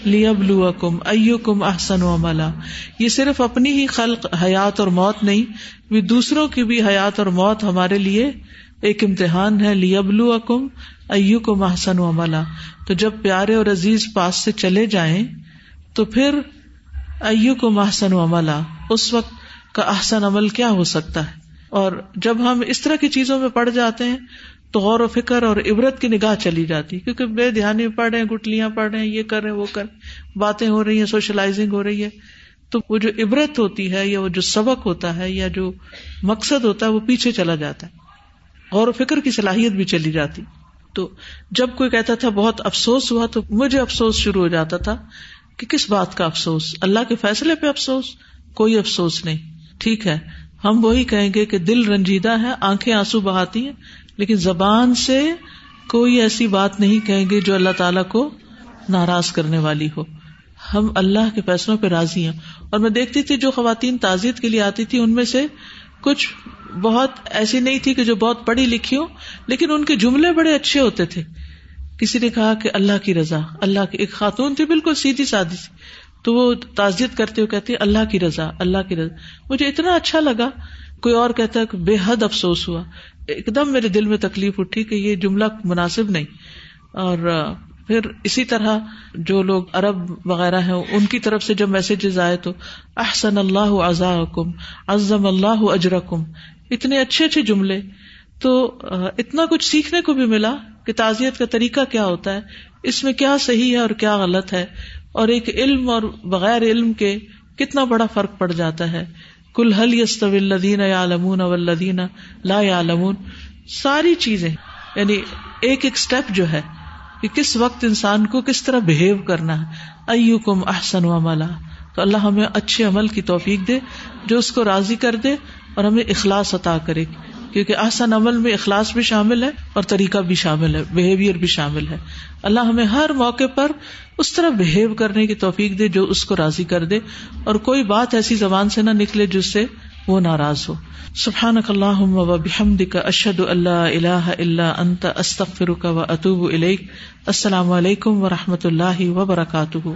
Speaker 1: لیبلوکم ایوکم احسن عملا۔ یہ صرف اپنی ہی خلق حیات اور موت نہیں دوسروں کی بھی حیات اور موت ہمارے لیے ایک امتحان ہے۔ لیبلوکم ایوکم احسن عملا۔ تو جب پیارے اور عزیز پاس سے چلے جائیں تو پھر ایوکم احسن عملا۔ اس وقت کا احسن عمل کیا ہو سکتا ہے؟ اور جب ہم اس طرح کی چیزوں میں پڑ جاتے ہیں، تو غور و فکر اور عبرت کی نگاہ چلی جاتی کیونکہ بے دھیانی پڑھ رہے ہیں گٹلیاں پڑھ رہے ہیں، یہ کر رہے ہیں، وہ کر باتیں ہو رہی ہیں، سوشلائزنگ ہو رہی ہے۔ تو وہ جو عبرت ہوتی ہے، یا وہ جو سبق ہوتا ہے، یا جو مقصد ہوتا ہے، وہ پیچھے چلا جاتا ہے۔ غور و فکر کی صلاحیت بھی چلی جاتی۔ تو جب کوئی کہتا تھا، بہت افسوس ہوا، تو مجھے افسوس شروع ہو جاتا تھا کہ کس بات کا افسوس؟ اللہ کے فیصلے پہ افسوس؟ کوئی افسوس نہیں۔ ٹھیک ہے، ہم وہی کہیں گے کہ دل رنجیدہ ہے، آنکھیں آنسو بہاتی ہیں، لیکن زبان سے کوئی ایسی بات نہیں کہیں گے جو اللہ تعالی کو ناراض کرنے والی ہو۔ ہم اللہ کے فیصلوں پہ راضی ہیں۔ اور میں دیکھتی تھی جو خواتین تعزیت کے لیے آتی تھی، ان میں سے کچھ بہت ایسی نہیں تھی کہ جو بہت پڑھی لکھی ہو لیکن ان کے جملے بڑے اچھے ہوتے تھے۔ کسی نے کہا کہ اللہ کی رضا، اللہ کی، ایک خاتون تھی، بالکل سیدھی سادی سی۔ تو وہ تعزیت کرتے ہوئے کہتی اللہ کی رضا، اللہ کی رضا۔ مجھے اتنا اچھا لگا، کوئی اور کہتا ہے کہ بے حد افسوس ہوا۔ ایک دم میرے دل میں تکلیف اٹھی کہ یہ جملہ مناسب نہیں۔ اور پھر اسی طرح جو لوگ عرب وغیرہ ہیں، ان کی طرف سے جب میسجز آئے تو احسن اللہ ازاکم عزم اللہ اجرکم۔ اتنے اچھے اچھے جملے۔ تو اتنا کچھ سیکھنے کو بھی ملا کہ تعزیت کا طریقہ کیا ہوتا ہے، اس میں کیا صحیح ہے اور کیا غلط ہے۔ اور ایک علم اور بغیر علم کے کتنا بڑا فرق پڑ جاتا ہے۔ کل حل یست الدین یا لمون اولدین لا یا لمون ساری چیزیں یعنی ایک ایک اسٹیپ جو ہے کہ کس وقت انسان کو کس طرح بہیو کرنا ہے۔ ایو کم احسن و ملا تو اللہ ہمیں اچھے عمل کی توفیق دے، جو اس کو راضی کر دے اور ہمیں اخلاص عطا کرے۔ کیونکہ آسان عمل میں اخلاص بھی شامل ہے اور طریقہ بھی شامل ہے بہیویئر بھی شامل ہے۔ اللہ ہمیں ہر موقع پر اس طرح بہیو کرنے کی توفیق دے جو اس کو راضی کر دے اور کوئی بات ایسی زبان سے نہ نکلے جس سے وہ ناراض ہو۔ سبحان اللہ بحمد کا اشد اللہ اللہ اللہ انت استخر و اطوب السلام علیکم و رحمۃ اللہ وبرکاتہ۔